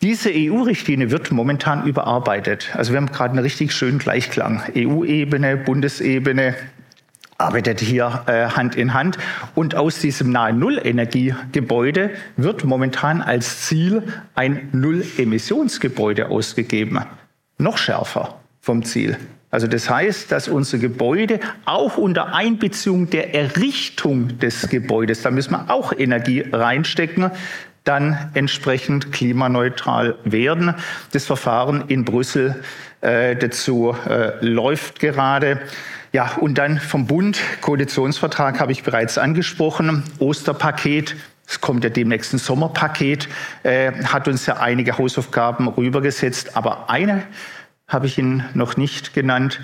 Diese EU-Richtlinie wird momentan überarbeitet. Also wir haben gerade einen richtig schönen Gleichklang. EU-Ebene, Bundesebene, arbeitet hier äh, Hand in Hand. Und aus diesem Nahe-Null-Energiegebäude wird momentan als Ziel ein Null-Emissionsgebäude ausgegeben. Noch schärfer vom Ziel. Also das heißt, dass unsere Gebäude auch unter Einbeziehung der Errichtung des Gebäudes, da müssen wir auch Energie reinstecken, dann entsprechend klimaneutral werden. Das Verfahren in Brüssel äh, dazu äh, läuft gerade. Ja, und dann vom Bund, Koalitionsvertrag habe ich bereits angesprochen, Osterpaket, es kommt ja demnächst ein Sommerpaket, äh, hat uns ja einige Hausaufgaben rübergesetzt, aber eine habe ich Ihnen noch nicht genannt.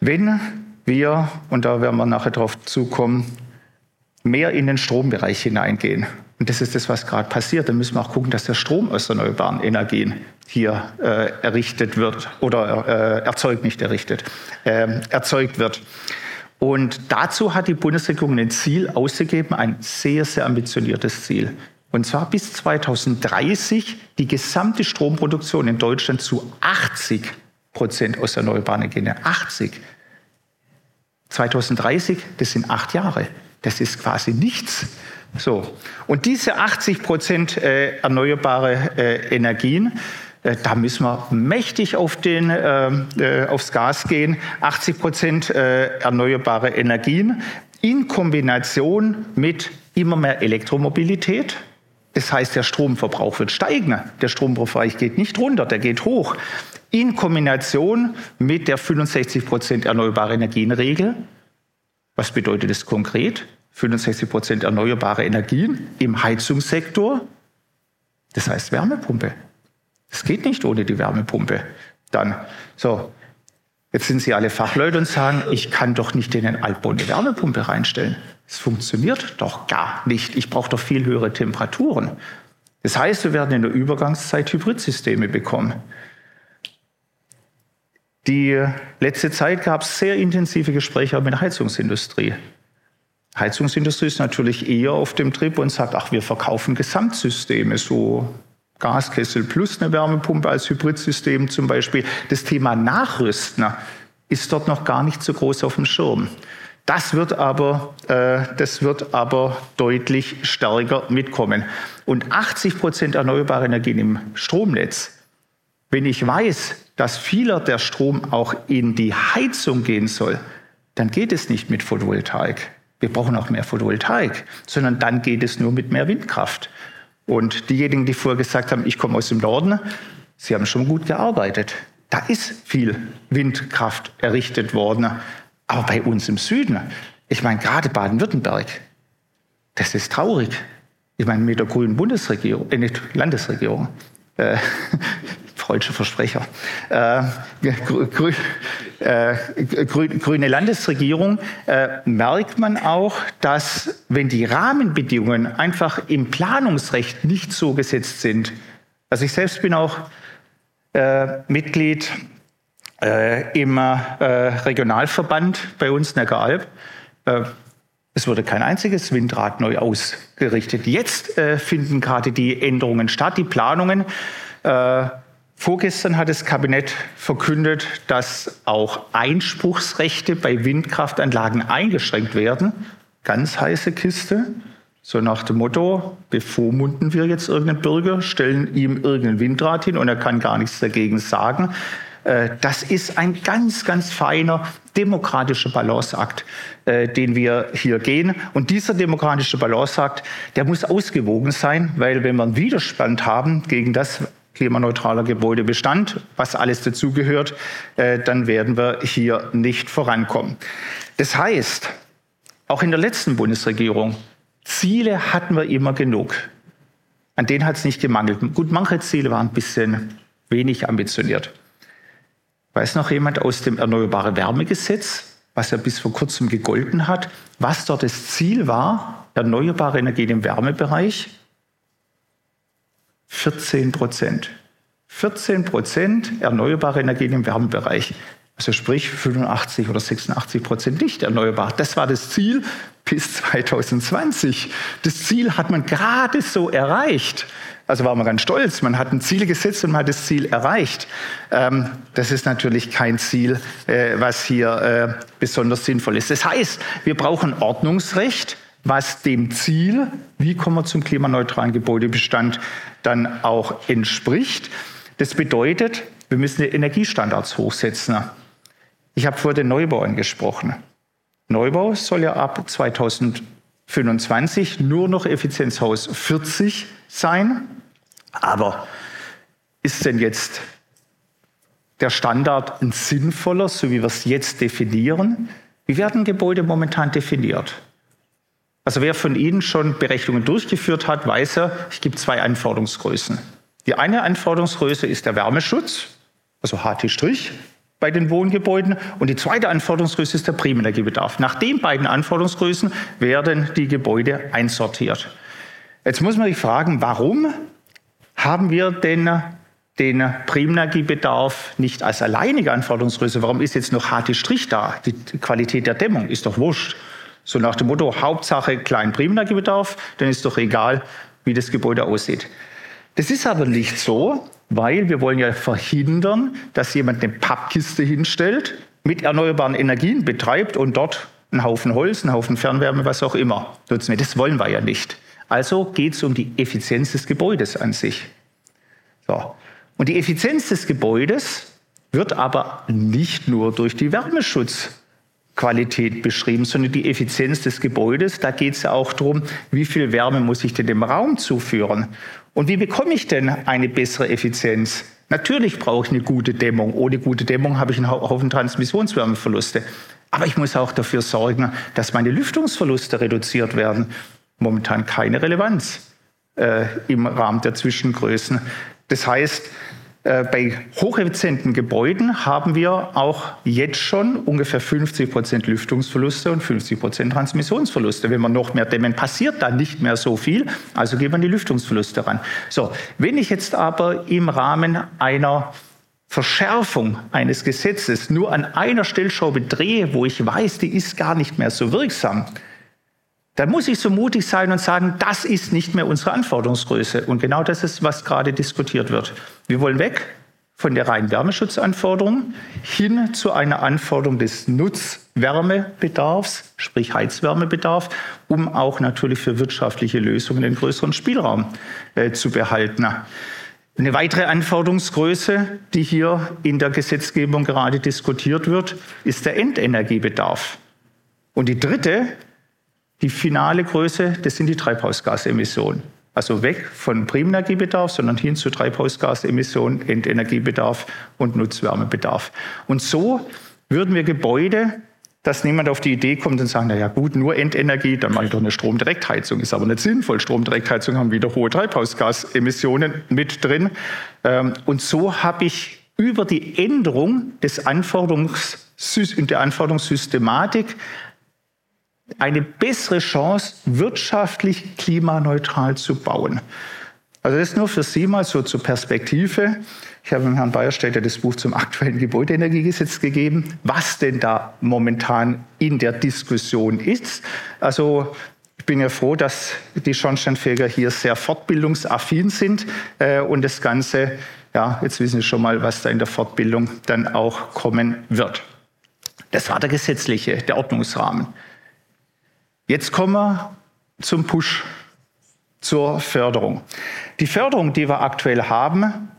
Wenn wir, und da werden wir nachher drauf zukommen, mehr in den Strombereich hineingehen, und das ist das, was gerade passiert, dann müssen wir auch gucken, dass der Strom aus erneuerbaren Energien hier äh, errichtet wird oder äh, erzeugt, nicht errichtet, äh, erzeugt wird. Und dazu hat die Bundesregierung ein Ziel ausgegeben, ein sehr, sehr ambitioniertes Ziel. Und zwar bis 2030 die gesamte Stromproduktion in Deutschland zu 80 Prozent aus erneuerbaren Energien. 80. 2030, das sind acht Jahre. Das ist quasi nichts. So. Und diese 80 Prozent äh, erneuerbare äh, Energien, äh, da müssen wir mächtig auf den, äh, äh, aufs Gas gehen. 80 Prozent äh, erneuerbare Energien in Kombination mit immer mehr Elektromobilität. Das heißt, der Stromverbrauch wird steigen. Der Stromverbrauch geht nicht runter, der geht hoch. In Kombination mit der 65 Prozent erneuerbare Energien-Regel. Was bedeutet das konkret? 65 Prozent erneuerbare Energien im Heizungssektor. Das heißt Wärmepumpe. Es geht nicht ohne die Wärmepumpe. Dann, so, jetzt sind Sie alle Fachleute und sagen, ich kann doch nicht in den Altbau eine Wärmepumpe reinstellen. Es funktioniert doch gar nicht. Ich brauche doch viel höhere Temperaturen. Das heißt, wir werden in der Übergangszeit Hybridsysteme bekommen. Die letzte Zeit gab es sehr intensive Gespräche mit der Heizungsindustrie. Heizungsindustrie ist natürlich eher auf dem Trip und sagt, ach, wir verkaufen Gesamtsysteme, so Gaskessel plus eine Wärmepumpe als Hybridsystem zum Beispiel. Das Thema Nachrüsten ist dort noch gar nicht so groß auf dem Schirm. Das wird aber, äh, das wird aber deutlich stärker mitkommen. Und 80 Prozent erneuerbare Energien im Stromnetz. Wenn ich weiß, dass vieler der Strom auch in die Heizung gehen soll, dann geht es nicht mit Photovoltaik. Wir brauchen auch mehr Photovoltaik, sondern dann geht es nur mit mehr Windkraft. Und diejenigen, die vorher gesagt haben, ich komme aus dem Norden, sie haben schon gut gearbeitet. Da ist viel Windkraft errichtet worden. Aber bei uns im Süden, ich meine, gerade Baden-Württemberg, das ist traurig. Ich meine, mit der grünen Bundesregierung, äh, nicht Landesregierung, äh, <laughs> freudsche Versprecher, äh, grü, äh, grü, grüne Landesregierung, äh, merkt man auch, dass wenn die Rahmenbedingungen einfach im Planungsrecht nicht so gesetzt sind, also ich selbst bin auch äh, Mitglied äh, im äh, Regionalverband bei uns Neckaralb. Es wurde kein einziges Windrad neu ausgerichtet. Jetzt äh, finden gerade die Änderungen statt, die Planungen. Äh, vorgestern hat das Kabinett verkündet, dass auch Einspruchsrechte bei Windkraftanlagen eingeschränkt werden. Ganz heiße Kiste. So nach dem Motto, bevormunden wir jetzt irgendeinen Bürger, stellen ihm irgendein Windrad hin und er kann gar nichts dagegen sagen. Äh, das ist ein ganz, ganz feiner demokratischer Balanceakt, äh, den wir hier gehen. Und dieser demokratische Balanceakt, der muss ausgewogen sein, weil wenn wir einen Widerstand haben gegen das, klimaneutraler Gebäudebestand, was alles dazugehört, äh, dann werden wir hier nicht vorankommen. Das heißt, auch in der letzten Bundesregierung Ziele hatten wir immer genug. An denen hat es nicht gemangelt. Gut, manche Ziele waren ein bisschen wenig ambitioniert. Weiß noch jemand aus dem Erneuerbare Wärmegesetz, was ja bis vor kurzem gegolten hat, was dort das Ziel war, erneuerbare Energien im Wärmebereich? 14 Prozent. 14 Prozent erneuerbare Energien im Wärmebereich. Also sprich 85 oder 86 Prozent nicht erneuerbar. Das war das Ziel bis 2020. Das Ziel hat man gerade so erreicht. Also war man ganz stolz. Man hat ein Ziel gesetzt und man hat das Ziel erreicht. Ähm, das ist natürlich kein Ziel, äh, was hier äh, besonders sinnvoll ist. Das heißt, wir brauchen Ordnungsrecht, was dem Ziel, wie kommen wir zum klimaneutralen Gebäudebestand, dann auch entspricht. Das bedeutet, wir müssen die Energiestandards hochsetzen. Ich habe vor den Neubau angesprochen. Neubau soll ja ab 2025 nur noch Effizienzhaus 40 sein. Aber ist denn jetzt der Standard ein sinnvoller, so wie wir es jetzt definieren? Wie werden Gebäude momentan definiert? Also wer von Ihnen schon Berechnungen durchgeführt hat, weiß er, es gibt zwei Anforderungsgrößen. Die eine Anforderungsgröße ist der Wärmeschutz, also HT' bei den Wohngebäuden. Und die zweite Anforderungsgröße ist der Primenergiebedarf. Nach den beiden Anforderungsgrößen werden die Gebäude einsortiert. Jetzt muss man sich fragen, warum haben wir denn den Primenergiebedarf nicht als alleinige Anforderungsgröße? Warum ist jetzt noch HT' da? Die Qualität der Dämmung ist doch wurscht. So nach dem Motto, Hauptsache kleinen Primenergiebedarf, dann ist doch egal, wie das Gebäude aussieht. Das ist aber nicht so, weil wir wollen ja verhindern, dass jemand eine Pappkiste hinstellt, mit erneuerbaren Energien betreibt und dort einen Haufen Holz, einen Haufen Fernwärme, was auch immer. Das wollen wir ja nicht. Also geht es um die Effizienz des Gebäudes an sich. So. Und die Effizienz des Gebäudes wird aber nicht nur durch die Wärmeschutzqualität beschrieben, sondern die Effizienz des Gebäudes. Da geht es ja auch darum, wie viel Wärme muss ich denn dem Raum zuführen. Und wie bekomme ich denn eine bessere Effizienz? Natürlich brauche ich eine gute Dämmung. Ohne gute Dämmung habe ich einen Haufen Transmissionswärmeverluste. Aber ich muss auch dafür sorgen, dass meine Lüftungsverluste reduziert werden. Momentan keine Relevanz äh, im Rahmen der Zwischengrößen. Das heißt, bei hocheffizienten Gebäuden haben wir auch jetzt schon ungefähr 50 Prozent Lüftungsverluste und 50 Prozent Transmissionsverluste. Wenn wir noch mehr dämmen, passiert da nicht mehr so viel. Also gehen wir an die Lüftungsverluste ran. So, wenn ich jetzt aber im Rahmen einer Verschärfung eines Gesetzes nur an einer Stellschraube drehe, wo ich weiß, die ist gar nicht mehr so wirksam, dann muss ich so mutig sein und sagen, das ist nicht mehr unsere Anforderungsgröße. Und genau das ist, was gerade diskutiert wird. Wir wollen weg von der reinen Wärmeschutzanforderung hin zu einer Anforderung des Nutzwärmebedarfs, sprich Heizwärmebedarf, um auch natürlich für wirtschaftliche Lösungen den größeren Spielraum äh, zu behalten. Eine weitere Anforderungsgröße, die hier in der Gesetzgebung gerade diskutiert wird, ist der Endenergiebedarf. Und die dritte die finale Größe, das sind die Treibhausgasemissionen. Also weg von Primenergiebedarf, sondern hin zu Treibhausgasemissionen, Endenergiebedarf und Nutzwärmebedarf. Und so würden wir Gebäude, dass niemand auf die Idee kommt und sagt, na ja gut, nur Endenergie, dann mache ich doch eine Stromdirektheizung. Ist aber nicht sinnvoll. Stromdirektheizung haben wieder hohe Treibhausgasemissionen mit drin. Ähm, und so habe ich über die Änderung des Anforderungs der Anforderungssystematik eine bessere Chance, wirtschaftlich klimaneutral zu bauen. Also das ist nur für Sie mal so zur Perspektive. Ich habe dem Herrn Bayerstädter das Buch zum aktuellen Gebäudeenergiegesetz gegeben, was denn da momentan in der Diskussion ist. Also ich bin ja froh, dass die Schornsteinfeger hier sehr fortbildungsaffin sind äh, und das Ganze, ja, jetzt wissen Sie schon mal, was da in der Fortbildung dann auch kommen wird. Das war der gesetzliche, der Ordnungsrahmen. Jetzt kommen wir zum Push, zur Förderung. Die Förderung, die wir aktuell haben,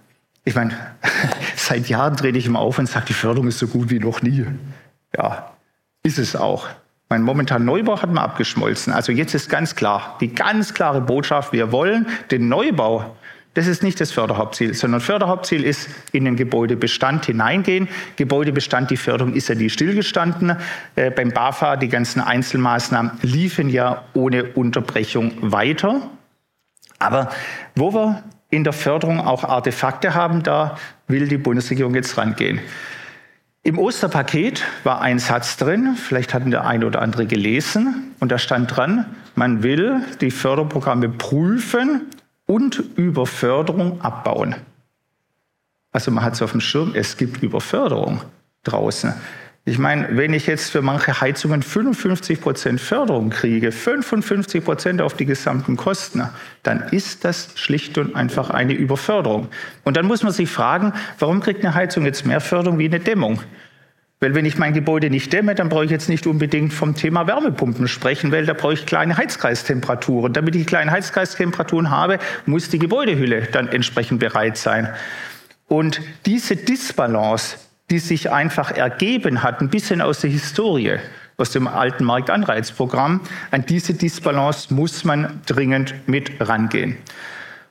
ich meine, <laughs> seit Jahren trete ich immer auf und sage, die Förderung ist so gut wie noch nie. Ja, ist es auch. Mein momentan Neubau hat man abgeschmolzen. Also jetzt ist ganz klar, die ganz klare Botschaft, wir wollen den Neubau das ist nicht das Förderhauptziel, sondern Förderhauptziel ist in den Gebäudebestand hineingehen. Gebäudebestand, die Förderung ist ja nie stillgestanden. Äh, beim BAFA, die ganzen Einzelmaßnahmen liefen ja ohne Unterbrechung weiter. Aber wo wir in der Förderung auch Artefakte haben, da will die Bundesregierung jetzt rangehen. Im Osterpaket war ein Satz drin, vielleicht hatten der eine oder andere gelesen, und da stand dran, man will die Förderprogramme prüfen und Überförderung abbauen. Also man hat es auf dem Schirm, es gibt Überförderung draußen. Ich meine, wenn ich jetzt für manche Heizungen 55 Prozent Förderung kriege, 55 Prozent auf die gesamten Kosten, dann ist das schlicht und einfach eine Überförderung. Und dann muss man sich fragen, warum kriegt eine Heizung jetzt mehr Förderung wie eine Dämmung? Weil wenn ich mein Gebäude nicht dämme, dann brauche ich jetzt nicht unbedingt vom Thema Wärmepumpen sprechen, weil da brauche ich kleine Heizkreistemperaturen. Damit ich kleine Heizkreistemperaturen habe, muss die Gebäudehülle dann entsprechend bereit sein. Und diese Disbalance, die sich einfach ergeben hat, ein bisschen aus der Historie, aus dem alten Marktanreizprogramm, an diese Disbalance muss man dringend mit rangehen.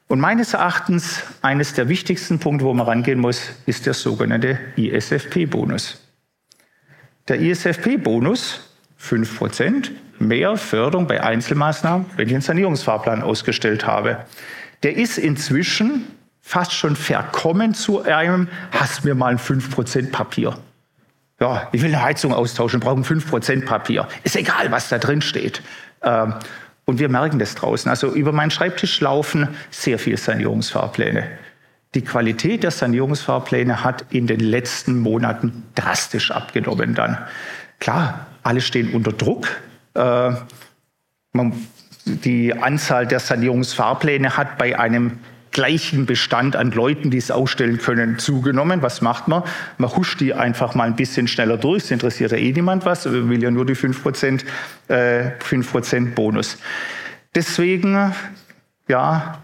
Und meines Erachtens eines der wichtigsten Punkte, wo man rangehen muss, ist der sogenannte ISFP-Bonus. Der ISFP-Bonus, 5%, mehr Förderung bei Einzelmaßnahmen, wenn ich einen Sanierungsfahrplan ausgestellt habe. Der ist inzwischen fast schon verkommen zu einem, hast mir mal ein 5% Papier. Ja, ich will eine Heizung austauschen, brauche ein 5% Papier. Ist egal, was da drin steht. Ähm, und wir merken das draußen. Also über meinen Schreibtisch laufen sehr viele Sanierungsfahrpläne. Die Qualität der Sanierungsfahrpläne hat in den letzten Monaten drastisch abgenommen dann. Klar, alle stehen unter Druck. Äh, man, die Anzahl der Sanierungsfahrpläne hat bei einem gleichen Bestand an Leuten, die es ausstellen können, zugenommen. Was macht man? Man huscht die einfach mal ein bisschen schneller durch. Es interessiert ja eh niemand was, will ja nur die 5%, äh, 5 Bonus. Deswegen, ja,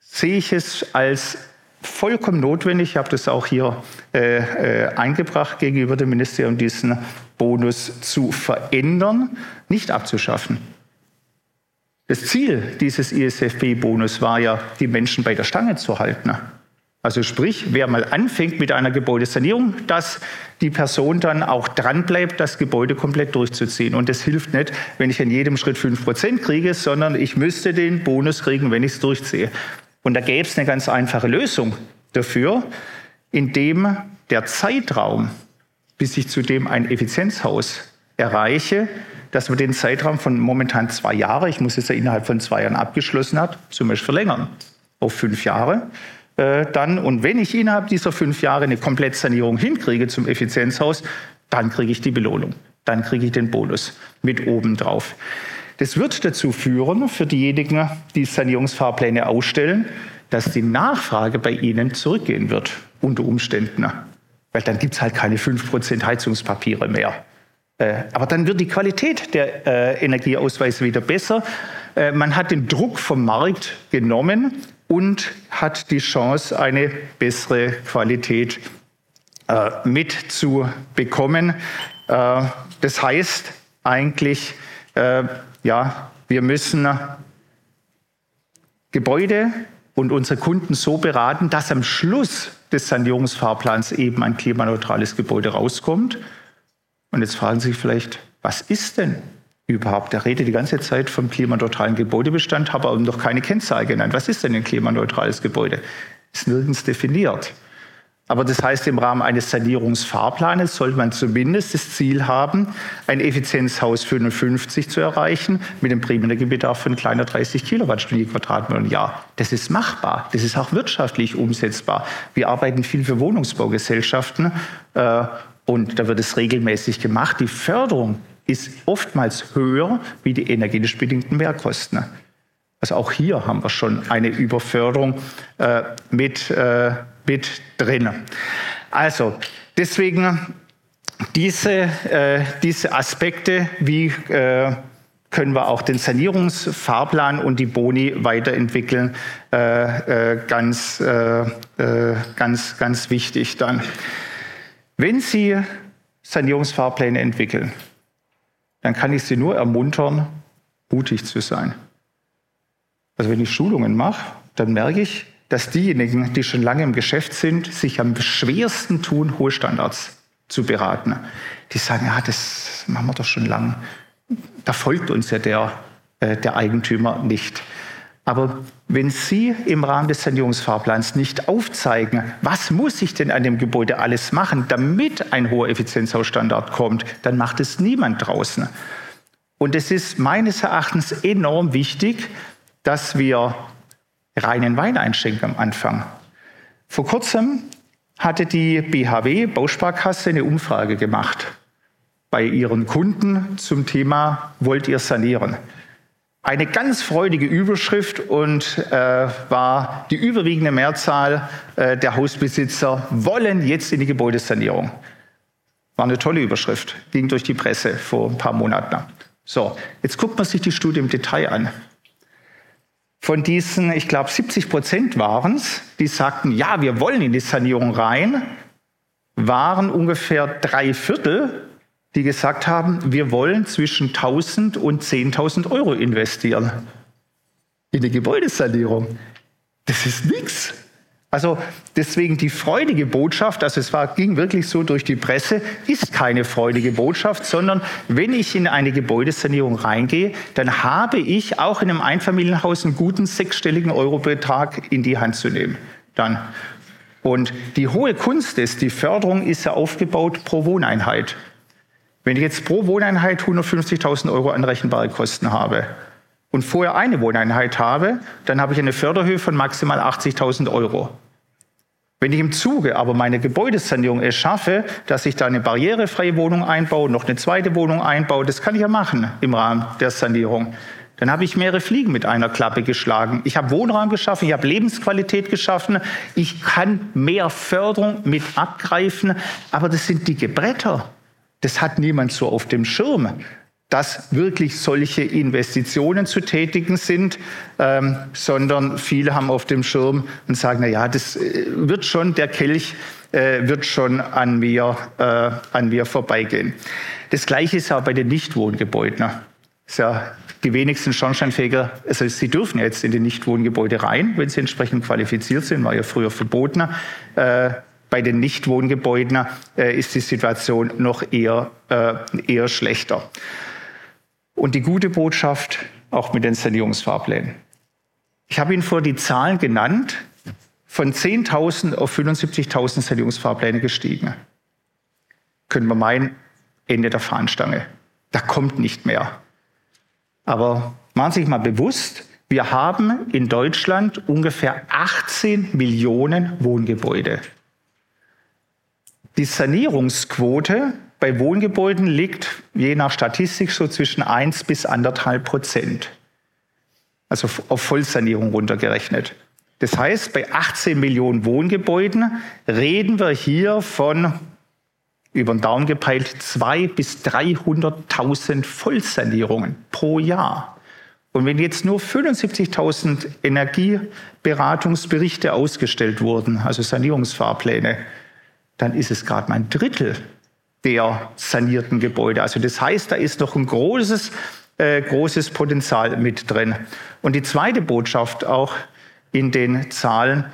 sehe ich es als vollkommen notwendig, ich habe das auch hier äh, äh, eingebracht gegenüber dem Ministerium, diesen Bonus zu verändern, nicht abzuschaffen. Das Ziel dieses ISFB-Bonus war ja, die Menschen bei der Stange zu halten. Also sprich, wer mal anfängt mit einer Gebäudesanierung, dass die Person dann auch dranbleibt, das Gebäude komplett durchzuziehen. Und das hilft nicht, wenn ich in jedem Schritt 5% kriege, sondern ich müsste den Bonus kriegen, wenn ich es durchziehe. Und da gäbe es eine ganz einfache Lösung dafür. indem der Zeitraum, bis ich zudem ein Effizienzhaus erreiche, dass wir den Zeitraum von momentan zwei Jahre, ich muss es ja innerhalb von zwei Jahren abgeschlossen hat, zum Beispiel verlängern auf fünf Jahre. Äh, dann, und wenn ich innerhalb dieser fünf Jahre eine Komplettsanierung hinkriege zum Effizienzhaus, dann kriege ich die Belohnung. Dann kriege ich den Bonus mit oben drauf. Das wird dazu führen, für diejenigen, die Sanierungsfahrpläne ausstellen, dass die Nachfrage bei ihnen zurückgehen wird, unter Umständen. Weil dann gibt es halt keine 5% Heizungspapiere mehr. Äh, aber dann wird die Qualität der äh, Energieausweise wieder besser. Äh, man hat den Druck vom Markt genommen und hat die Chance, eine bessere Qualität mitzubekommen. Das heißt eigentlich, ja, wir müssen Gebäude und unsere Kunden so beraten, dass am Schluss des Sanierungsfahrplans eben ein klimaneutrales Gebäude rauskommt. Und jetzt fragen Sie sich vielleicht, was ist denn überhaupt? Er redet die ganze Zeit vom klimaneutralen Gebäudebestand, habe aber noch keine Kennzahl genannt. Was ist denn ein klimaneutrales Gebäude? Ist nirgends definiert. Aber das heißt, im Rahmen eines Sanierungsfahrplanes sollte man zumindest das Ziel haben, ein Effizienzhaus 55 zu erreichen mit einem Primärenergiebedarf von kleiner 30 Kilowattstunden Quadratmeter im Jahr. Das ist machbar. Das ist auch wirtschaftlich umsetzbar. Wir arbeiten viel für Wohnungsbaugesellschaften äh, und da wird es regelmäßig gemacht. Die Förderung ist oftmals höher wie die energetisch bedingten Mehrkosten. Also auch hier haben wir schon eine Überförderung äh, mit, äh, mit drin. Also deswegen diese, äh, diese Aspekte, wie äh, können wir auch den Sanierungsfahrplan und die Boni weiterentwickeln, äh, äh, ganz, ganz, ganz wichtig dann. Wenn Sie Sanierungsfahrpläne entwickeln, dann kann ich Sie nur ermuntern, mutig zu sein. Also wenn ich Schulungen mache, dann merke ich, dass diejenigen, die schon lange im Geschäft sind, sich am schwersten tun, hohe Standards zu beraten. Die sagen, ja, das machen wir doch schon lang. Da folgt uns ja der, äh, der Eigentümer nicht. Aber wenn Sie im Rahmen des Sanierungsfahrplans nicht aufzeigen, was muss ich denn an dem Gebäude alles machen, damit ein hoher Effizienzhausstandard kommt, dann macht es niemand draußen. Und es ist meines Erachtens enorm wichtig, dass wir reinen Wein einschenken am Anfang. Vor kurzem hatte die BHW Bausparkasse eine Umfrage gemacht bei ihren Kunden zum Thema Wollt ihr sanieren? Eine ganz freudige Überschrift und äh, war die überwiegende Mehrzahl äh, der Hausbesitzer wollen jetzt in die Gebäudesanierung. War eine tolle Überschrift, ging durch die Presse vor ein paar Monaten. So, jetzt guckt man sich die Studie im Detail an. Von diesen, ich glaube, 70 Prozent waren es, die sagten, ja, wir wollen in die Sanierung rein, waren ungefähr drei Viertel, die gesagt haben, wir wollen zwischen 1000 und 10.000 Euro investieren in die Gebäudesanierung. Das ist nichts. Also deswegen die freudige Botschaft, also es war, ging wirklich so durch die Presse, ist keine freudige Botschaft, sondern wenn ich in eine Gebäudesanierung reingehe, dann habe ich auch in einem Einfamilienhaus einen guten sechsstelligen Eurobetrag in die Hand zu nehmen. Dann. Und die hohe Kunst ist, die Förderung ist ja aufgebaut pro Wohneinheit. Wenn ich jetzt pro Wohneinheit 150.000 Euro anrechenbare Kosten habe und vorher eine Wohneinheit habe, dann habe ich eine Förderhöhe von maximal 80.000 Euro. Wenn ich im Zuge aber meine Gebäudesanierung es schaffe, dass ich da eine barrierefreie Wohnung einbaue, noch eine zweite Wohnung einbaue, das kann ich ja machen im Rahmen der Sanierung, dann habe ich mehrere Fliegen mit einer Klappe geschlagen. Ich habe Wohnraum geschaffen, ich habe Lebensqualität geschaffen, ich kann mehr Förderung mit abgreifen, aber das sind dicke Bretter. Das hat niemand so auf dem Schirm dass wirklich solche Investitionen zu tätigen sind, ähm, sondern viele haben auf dem Schirm und sagen, na ja, das äh, wird schon, der Kelch äh, wird schon an mir, äh, an mir vorbeigehen. Das Gleiche ist auch bei den Nichtwohngebäuden. Ja die wenigsten Schornsteinfeger, also sie dürfen jetzt in die Nichtwohngebäude rein, wenn sie entsprechend qualifiziert sind, war ja früher verboten. Äh, bei den Nichtwohngebäuden äh, ist die Situation noch eher, äh, eher schlechter. Und die gute Botschaft auch mit den Sanierungsfahrplänen. Ich habe Ihnen vor die Zahlen genannt von 10.000 auf 75.000 Sanierungsfahrpläne gestiegen. Können wir meinen, Ende der Fahnenstange. Da kommt nicht mehr. Aber machen Sie sich mal bewusst, wir haben in Deutschland ungefähr 18 Millionen Wohngebäude. Die Sanierungsquote bei Wohngebäuden liegt je nach Statistik so zwischen 1 bis 1,5 Prozent. Also auf Vollsanierung runtergerechnet. Das heißt, bei 18 Millionen Wohngebäuden reden wir hier von über den Daumen gepeilt 200.000 bis 300.000 Vollsanierungen pro Jahr. Und wenn jetzt nur 75.000 Energieberatungsberichte ausgestellt wurden, also Sanierungsfahrpläne, dann ist es gerade mal ein Drittel der sanierten Gebäude. Also das heißt, da ist noch ein großes, äh, großes Potenzial mit drin. Und die zweite Botschaft auch in den Zahlen.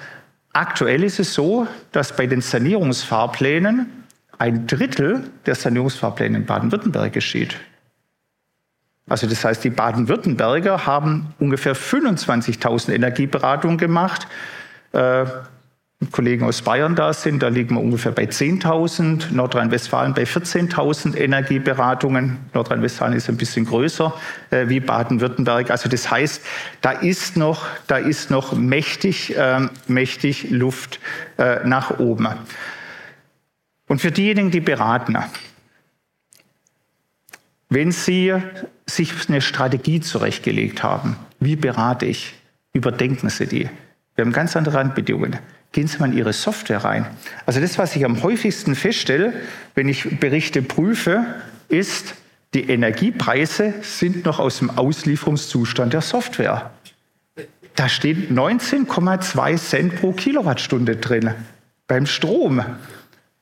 Aktuell ist es so, dass bei den Sanierungsfahrplänen ein Drittel der Sanierungsfahrpläne in Baden-Württemberg geschieht. Also das heißt, die Baden-Württemberger haben ungefähr 25.000 Energieberatungen gemacht. Äh, Kollegen aus Bayern da sind, da liegen wir ungefähr bei 10.000, Nordrhein-Westfalen bei 14.000 Energieberatungen. Nordrhein-Westfalen ist ein bisschen größer äh, wie Baden-Württemberg. Also das heißt, da ist noch, da ist noch mächtig, äh, mächtig Luft äh, nach oben. Und für diejenigen, die beraten, wenn Sie sich eine Strategie zurechtgelegt haben, wie berate ich, überdenken Sie die. Wir haben ganz andere Randbedingungen. Gehen Sie mal in Ihre Software rein. Also das, was ich am häufigsten feststelle, wenn ich Berichte prüfe, ist, die Energiepreise sind noch aus dem Auslieferungszustand der Software. Da steht 19,2 Cent pro Kilowattstunde drin beim Strom.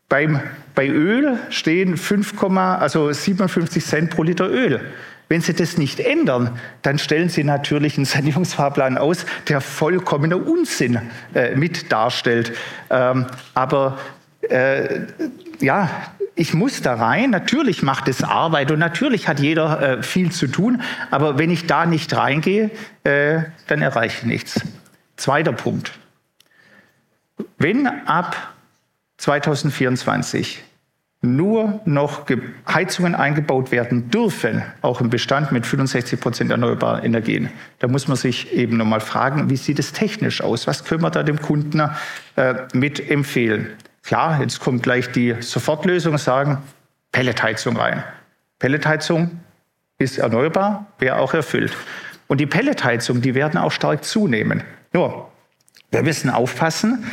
Beim, bei Öl stehen 5, also 57 Cent pro Liter Öl. Wenn Sie das nicht ändern, dann stellen Sie natürlich einen <laughs> Sanierungsfahrplan aus, der vollkommener Unsinn äh, mit darstellt. Ähm, aber äh, ja, ich muss da rein. Natürlich macht es Arbeit und natürlich hat jeder äh, viel zu tun. Aber wenn ich da nicht reingehe, äh, dann erreiche ich nichts. Zweiter Punkt. Wenn ab 2024 nur noch Heizungen eingebaut werden dürfen, auch im Bestand mit 65 Prozent erneuerbaren Energien, da muss man sich eben nochmal fragen, wie sieht es technisch aus? Was können wir da dem Kunden äh, mit empfehlen? Klar, jetzt kommt gleich die Sofortlösung, sagen Pelletheizung rein. Pelletheizung ist erneuerbar, wäre auch erfüllt. Und die Pelletheizung, die werden auch stark zunehmen. Nur, wir müssen aufpassen,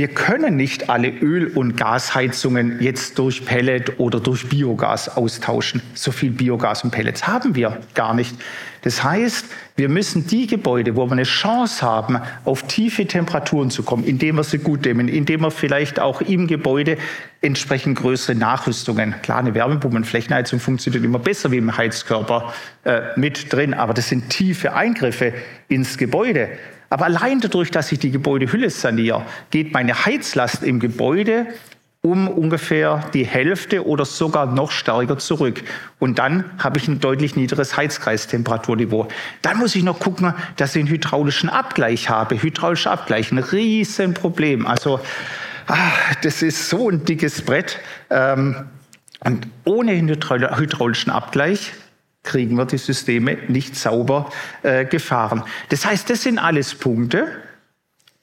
wir können nicht alle Öl- und Gasheizungen jetzt durch Pellet oder durch Biogas austauschen. So viel Biogas und Pellets haben wir gar nicht. Das heißt, wir müssen die Gebäude, wo wir eine Chance haben, auf tiefe Temperaturen zu kommen, indem wir sie gut dämmen, indem wir vielleicht auch im Gebäude entsprechend größere Nachrüstungen. Klar, eine Wärmepumpe und Flächenheizung funktioniert immer besser wie im Heizkörper äh, mit drin, aber das sind tiefe Eingriffe ins Gebäude. Aber allein dadurch, dass ich die Gebäudehülle saniere, geht meine Heizlast im Gebäude um ungefähr die Hälfte oder sogar noch stärker zurück. Und dann habe ich ein deutlich niedrigeres Heizkreistemperaturniveau. Dann muss ich noch gucken, dass ich einen hydraulischen Abgleich habe. Hydraulischer Abgleich, ein Riesenproblem. Also ach, das ist so ein dickes Brett. Ähm, und ohne hydraulischen Abgleich kriegen wir die Systeme nicht sauber äh, gefahren. Das heißt, das sind alles Punkte,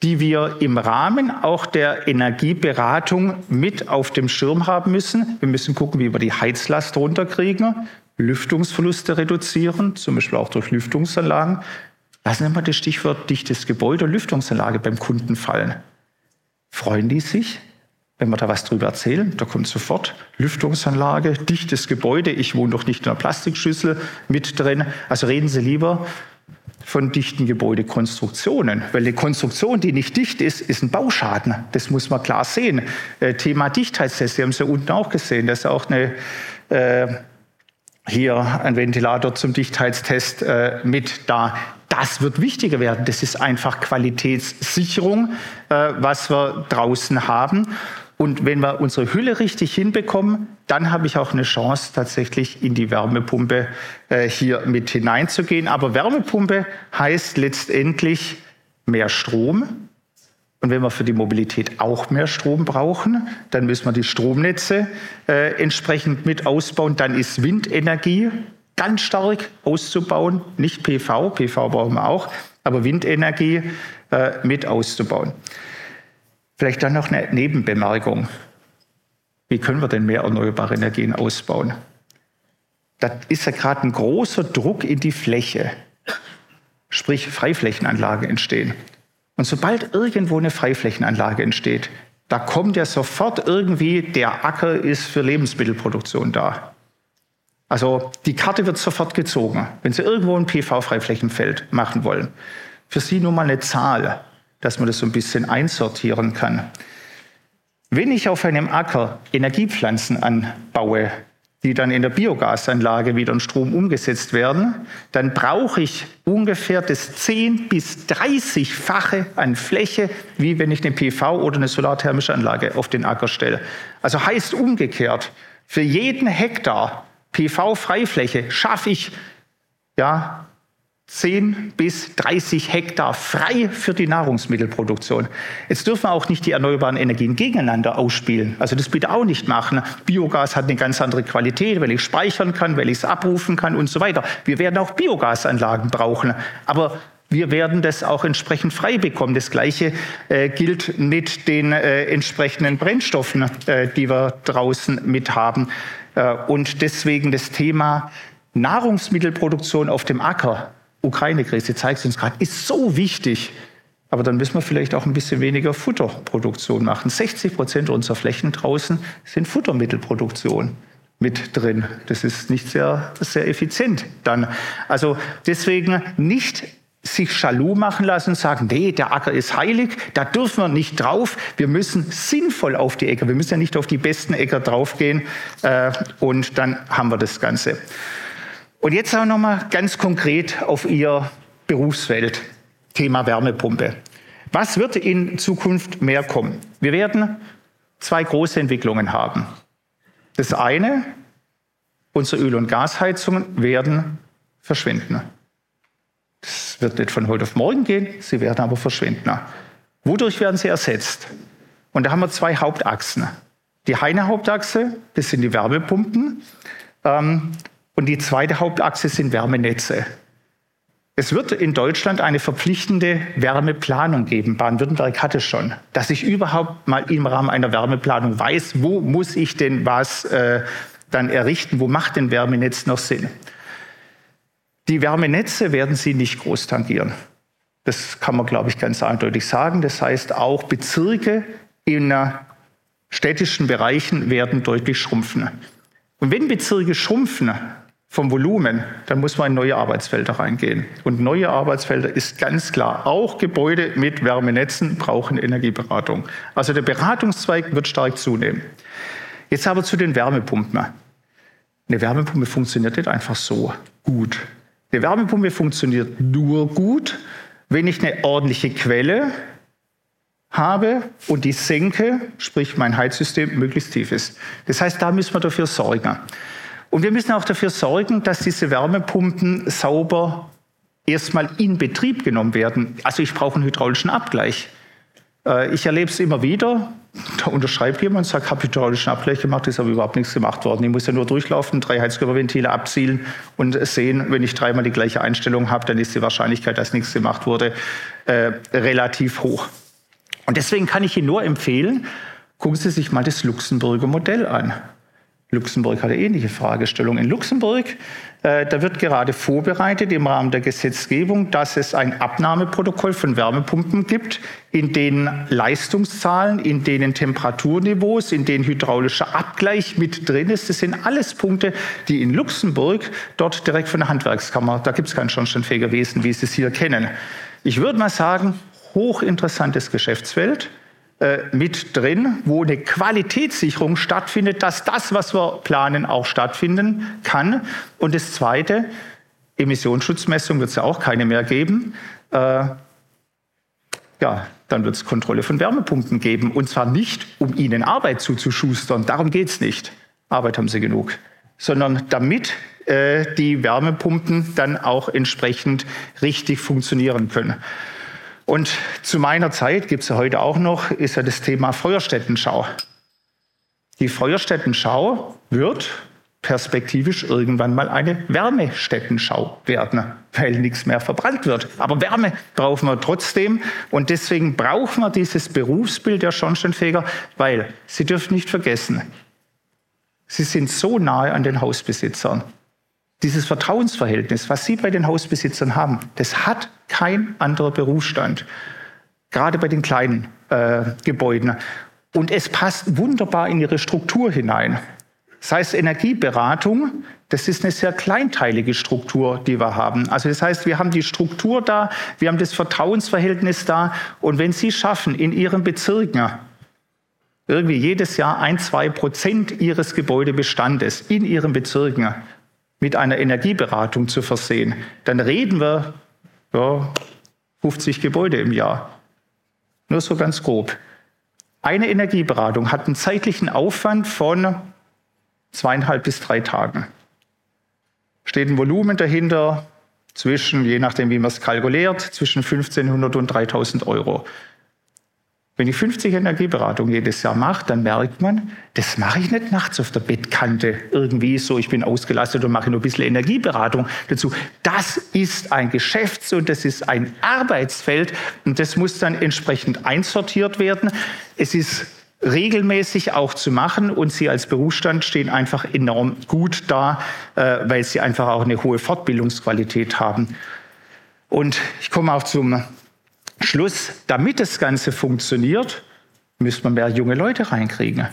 die wir im Rahmen auch der Energieberatung mit auf dem Schirm haben müssen. Wir müssen gucken, wie wir die Heizlast runterkriegen, Lüftungsverluste reduzieren, zum Beispiel auch durch Lüftungsanlagen. Lassen Sie mal das Stichwort dichtes Gebäude, Lüftungsanlage beim Kunden fallen. Freuen die sich? Wenn wir da was drüber erzählen, da kommt sofort Lüftungsanlage, dichtes Gebäude, ich wohne doch nicht in einer Plastikschüssel mit drin. Also reden Sie lieber von dichten Gebäudekonstruktionen, weil eine Konstruktion, die nicht dicht ist, ist ein Bauschaden. Das muss man klar sehen. Äh, Thema Dichtheitstest, Sie haben es ja unten auch gesehen, das ist auch eine, äh, hier ein Ventilator zum Dichtheitstest äh, mit da. Das wird wichtiger werden. Das ist einfach Qualitätssicherung, äh, was wir draußen haben. Und wenn wir unsere Hülle richtig hinbekommen, dann habe ich auch eine Chance, tatsächlich in die Wärmepumpe äh, hier mit hineinzugehen. Aber Wärmepumpe heißt letztendlich mehr Strom Und wenn wir für die Mobilität auch mehr Strom brauchen, dann müssen wir die Stromnetze äh, entsprechend mit ausbauen. Dann ist Windenergie ganz stark auszubauen, nicht PV, PV brauchen wir auch, aber Windenergie äh, mit auszubauen. Vielleicht dann noch eine Nebenbemerkung. Wie können wir denn mehr erneuerbare Energien ausbauen? Da ist ja gerade ein großer Druck in die Fläche, sprich Freiflächenanlagen entstehen. Und sobald irgendwo eine Freiflächenanlage entsteht, da kommt ja sofort irgendwie, der Acker ist für Lebensmittelproduktion da. Also die Karte wird sofort gezogen, wenn Sie irgendwo ein PV-Freiflächenfeld machen wollen. Für Sie nur mal eine Zahl, dass man das so ein bisschen einsortieren kann. Wenn ich auf einem Acker Energiepflanzen anbaue, die dann in der Biogasanlage wieder in Strom umgesetzt werden, dann brauche ich ungefähr das 10 bis 30-fache an Fläche, wie wenn ich eine PV oder eine solarthermische Anlage auf den Acker stelle. Also heißt umgekehrt, für jeden Hektar PV-Freifläche schaffe ich ja 10 bis 30 Hektar frei für die Nahrungsmittelproduktion. Jetzt dürfen wir auch nicht die erneuerbaren Energien gegeneinander ausspielen. Also das bitte auch nicht machen. Biogas hat eine ganz andere Qualität, weil ich speichern kann, weil ich es abrufen kann und so weiter. Wir werden auch Biogasanlagen brauchen. Aber wir werden das auch entsprechend frei bekommen. Das Gleiche äh, gilt mit den äh, entsprechenden Brennstoffen, äh, die wir draußen mit haben. Äh, und deswegen das Thema Nahrungsmittelproduktion auf dem Acker Ukraine-Krise zeigt uns gerade, ist so wichtig. Aber dann müssen wir vielleicht auch ein bisschen weniger Futterproduktion machen. 60 Prozent unserer Flächen draußen sind Futtermittelproduktion mit drin. Das ist nicht sehr, sehr effizient dann. Also deswegen nicht sich Schalou machen lassen und sagen, nee, der Acker ist heilig, da dürfen wir nicht drauf. Wir müssen sinnvoll auf die Äcker, wir müssen ja nicht auf die besten Äcker draufgehen äh, und dann haben wir das Ganze. Und jetzt auch noch mal ganz konkret auf Ihr Berufsfeld, Thema Wärmepumpe. Was wird in Zukunft mehr kommen? Wir werden zwei große Entwicklungen haben. Das eine, unsere Öl- und Gasheizungen werden verschwinden. Das wird nicht von heute auf morgen gehen, sie werden aber verschwinden. Wodurch werden sie ersetzt? Und da haben wir zwei Hauptachsen. Die eine Hauptachse, das sind die Wärmepumpen. Ähm, und die zweite Hauptachse sind Wärmenetze. Es wird in Deutschland eine verpflichtende Wärmeplanung geben. Baden-Württemberg hat es schon, dass ich überhaupt mal im Rahmen einer Wärmeplanung weiß, wo muss ich denn was äh, dann errichten, wo macht denn Wärmenetz noch Sinn. Die Wärmenetze werden Sie nicht groß tangieren. Das kann man, glaube ich, ganz eindeutig sagen. Das heißt, auch Bezirke in städtischen Bereichen werden deutlich schrumpfen. Und wenn Bezirke schrumpfen, vom Volumen, dann muss man in neue Arbeitsfelder reingehen. Und neue Arbeitsfelder ist ganz klar, auch Gebäude mit Wärmenetzen brauchen Energieberatung. Also der Beratungszweig wird stark zunehmen. Jetzt aber zu den Wärmepumpen. Eine Wärmepumpe funktioniert nicht einfach so gut. Eine Wärmepumpe funktioniert nur gut, wenn ich eine ordentliche Quelle habe und die senke, sprich mein Heizsystem möglichst tief ist. Das heißt, da müssen wir dafür sorgen. Und wir müssen auch dafür sorgen, dass diese Wärmepumpen sauber erstmal in Betrieb genommen werden. Also ich brauche einen hydraulischen Abgleich. Äh, ich erlebe es immer wieder. Da unterschreibt jemand und sagt, habe hydraulischen Abgleich gemacht, ist aber überhaupt nichts gemacht worden. Ich muss ja nur durchlaufen, drei Heizkörperventile abzielen und sehen, wenn ich dreimal die gleiche Einstellung habe, dann ist die Wahrscheinlichkeit, dass nichts gemacht wurde, äh, relativ hoch. Und deswegen kann ich Ihnen nur empfehlen, gucken Sie sich mal das Luxemburger Modell an. Luxemburg hat eine ähnliche Fragestellung. In Luxemburg, äh, da wird gerade vorbereitet im Rahmen der Gesetzgebung, dass es ein Abnahmeprotokoll von Wärmepumpen gibt, in denen Leistungszahlen, in denen Temperaturniveaus, in denen hydraulischer Abgleich mit drin ist. Das sind alles Punkte, die in Luxemburg dort direkt von der Handwerkskammer, da gibt es kein schornsteinfähiger Wesen, wie Sie es hier kennen. Ich würde mal sagen, hochinteressantes Geschäftsfeld äh, mit drin, wo eine Qualitätssicherung stattfindet, dass das, was wir planen, auch stattfinden kann. Und das Zweite, Emissionsschutzmessung wird es ja auch keine mehr geben. Äh, ja, dann wird es Kontrolle von Wärmepumpen geben. Und zwar nicht, um ihnen Arbeit zuzuschustern, darum geht es nicht. Arbeit haben sie genug. Sondern damit äh, die Wärmepumpen dann auch entsprechend richtig funktionieren können. Und zu meiner Zeit gibt es ja heute auch noch, ist ja das Thema Feuerstättenschau. Die Feuerstättenschau wird perspektivisch irgendwann mal eine Wärmestättenschau werden, weil nichts mehr verbrannt wird. Aber Wärme brauchen wir trotzdem und deswegen brauchen wir dieses Berufsbild der Schornsteinfeger, weil Sie dürfen nicht vergessen, Sie sind so nahe an den Hausbesitzern. Dieses Vertrauensverhältnis, was Sie bei den Hausbesitzern haben, das hat kein anderer Berufsstand. Gerade bei den kleinen äh, Gebäuden. Und es passt wunderbar in Ihre Struktur hinein. Das heißt, Energieberatung, das ist eine sehr kleinteilige Struktur, die wir haben. Also das heißt, wir haben die Struktur da, wir haben das Vertrauensverhältnis da. Und wenn Sie schaffen, in Ihrem Bezirk irgendwie jedes Jahr ein, zwei Prozent Ihres Gebäudebestandes in Ihren Bezirken mit einer Energieberatung zu versehen, dann reden wir ja, 50 Gebäude im Jahr. Nur so ganz grob. Eine Energieberatung hat einen zeitlichen Aufwand von zweieinhalb bis drei Tagen. Steht ein Volumen dahinter zwischen, je nachdem wie man es kalkuliert, zwischen 1500 und 3000 Euro. Wenn ich 50 Energieberatungen jedes Jahr mache, dann merkt man, das mache ich nicht nachts auf der Bettkante irgendwie so, ich bin ausgelastet und mache nur ein bisschen Energieberatung dazu. Das ist ein Geschäfts- und das ist ein Arbeitsfeld und das muss dann entsprechend einsortiert werden. Es ist regelmäßig auch zu machen und Sie als Berufsstand stehen einfach enorm gut da, äh, weil Sie einfach auch eine hohe Fortbildungsqualität haben. Und ich komme auch zum Schluss, damit das Ganze funktioniert, müsste man mehr junge Leute reinkriegen.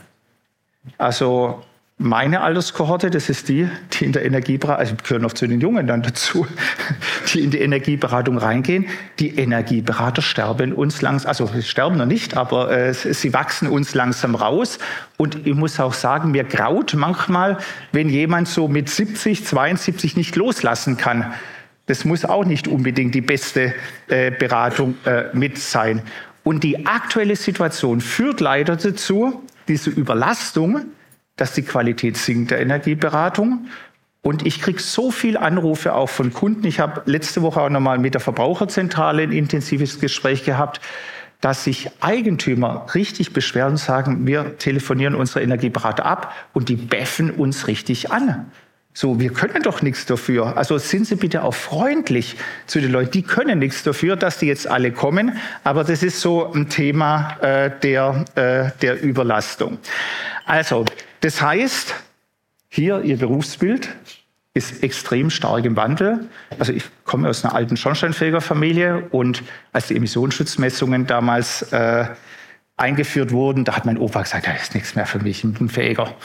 Also meine Alterskohorte, das ist die, die in der Energieberatung, also gehören noch zu den Jungen dann dazu, <laughs> die in die Energieberatung reingehen. Die Energieberater sterben uns langsam, also sterben noch nicht, aber äh, sie wachsen uns langsam raus. Und ich muss auch sagen, mir graut manchmal, wenn jemand so mit 70, 72 nicht loslassen kann. Das muss auch nicht unbedingt die beste äh, Beratung äh, mit sein. Und die aktuelle Situation führt leider dazu, diese Überlastung, dass die Qualität sinkt der Energieberatung. Und ich kriege so viele Anrufe auch von Kunden. Ich habe letzte Woche auch nochmal mit der Verbraucherzentrale ein intensives Gespräch gehabt, dass sich Eigentümer richtig beschweren und sagen, wir telefonieren unsere Energieberater ab und die beffen uns richtig an. So, wir können doch nichts dafür. Also sind Sie bitte auch freundlich zu den Leuten. Die können nichts dafür, dass die jetzt alle kommen. Aber das ist so ein Thema äh, der, äh, der Überlastung. Also, das heißt, hier Ihr Berufsbild ist extrem stark im Wandel. Also ich komme aus einer alten Schornsteinfegerfamilie und als die Emissionsschutzmessungen damals äh, eingeführt wurden, da hat mein Opa gesagt, da ist nichts mehr für mich, ich bin ein Fähiger.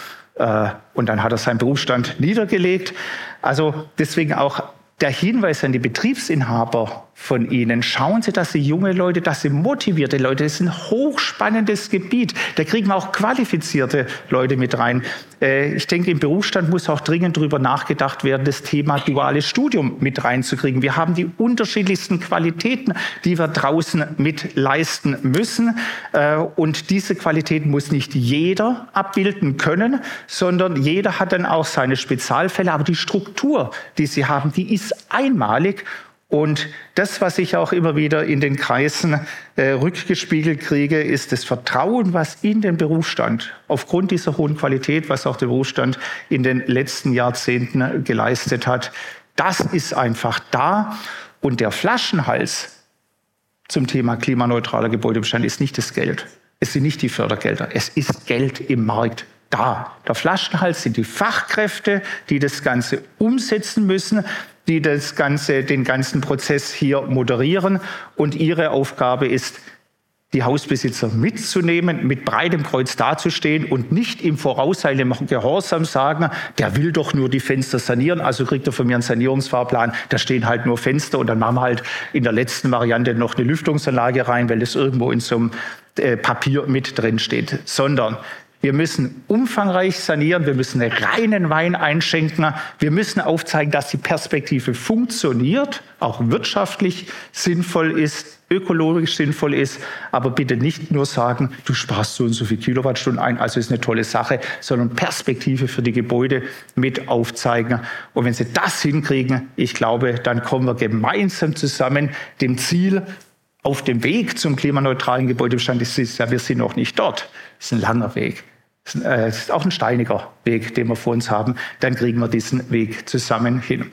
Äh, und dann hat er seinen Berufsstand niedergelegt. Also deswegen auch der Hinweis an die Betriebsinhaber von Ihnen. Schauen Sie, dass Sie junge Leute, dass Sie motivierte Leute, das ist ein hochspannendes Gebiet. Da kriegen wir auch qualifizierte Leute mit rein. Äh, ich denke, im Berufsstand muss auch dringend darüber nachgedacht werden, das Thema duales Studium mit reinzukriegen. Wir haben die unterschiedlichsten Qualitäten, die wir draußen mit leisten müssen. Äh, und diese Qualitäten muss nicht jeder abbilden können, sondern jeder hat dann auch seine Spezialfälle. Aber die Struktur, die sie haben, die ist einmalig und das, was ich auch immer wieder in den Kreisen äh, rückgespiegelt kriege, ist das Vertrauen, was in den Berufsstand aufgrund dieser hohen Qualität, was auch der Berufsstand in den letzten Jahrzehnten geleistet hat, das ist einfach da. Und der Flaschenhals zum Thema klimaneutraler Gebäudebestand ist nicht das Geld. Es sind nicht die Fördergelder. Es ist Geld im Markt da. Der Flaschenhals sind die Fachkräfte, die das Ganze umsetzen müssen die das Ganze, den ganzen Prozess hier moderieren. Und ihre Aufgabe ist, die Hausbesitzer mitzunehmen, mit breitem Kreuz dazustehen und nicht im vorauseilenden Gehorsam sagen, der will doch nur die Fenster sanieren, also kriegt er von mir einen Sanierungsfahrplan, da stehen halt nur Fenster und dann machen wir halt in der letzten Variante noch eine Lüftungsanlage rein, weil das irgendwo in so einem äh, Papier mit drin steht, sondern wir müssen umfangreich sanieren, wir müssen reinen Wein einschenken, wir müssen aufzeigen, dass die Perspektive funktioniert, auch wirtschaftlich sinnvoll ist, ökologisch sinnvoll ist, aber bitte nicht nur sagen, du sparst so und so viel Kilowattstunden ein, also ist eine tolle Sache, sondern Perspektive für die Gebäude mit aufzeigen. Und wenn Sie das hinkriegen, ich glaube, dann kommen wir gemeinsam zusammen dem Ziel, auf dem Weg zum klimaneutralen Gebäudebestand ist, ist ja, wir sind noch nicht dort. Das ist ein langer Weg. Äh, ist auch ein steiniger Weg, den wir vor uns haben. Dann kriegen wir diesen Weg zusammen hin.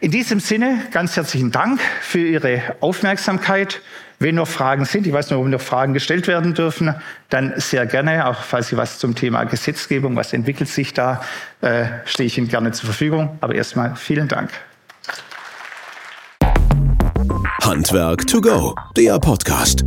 In diesem Sinne ganz herzlichen Dank für Ihre Aufmerksamkeit. Wenn noch Fragen sind, ich weiß nicht, ob noch Fragen gestellt werden dürfen, dann sehr gerne, auch falls Sie was zum Thema Gesetzgebung, was entwickelt sich da, äh, stehe ich Ihnen gerne zur Verfügung. Aber erstmal vielen Dank. Handwerk to go, der Podcast.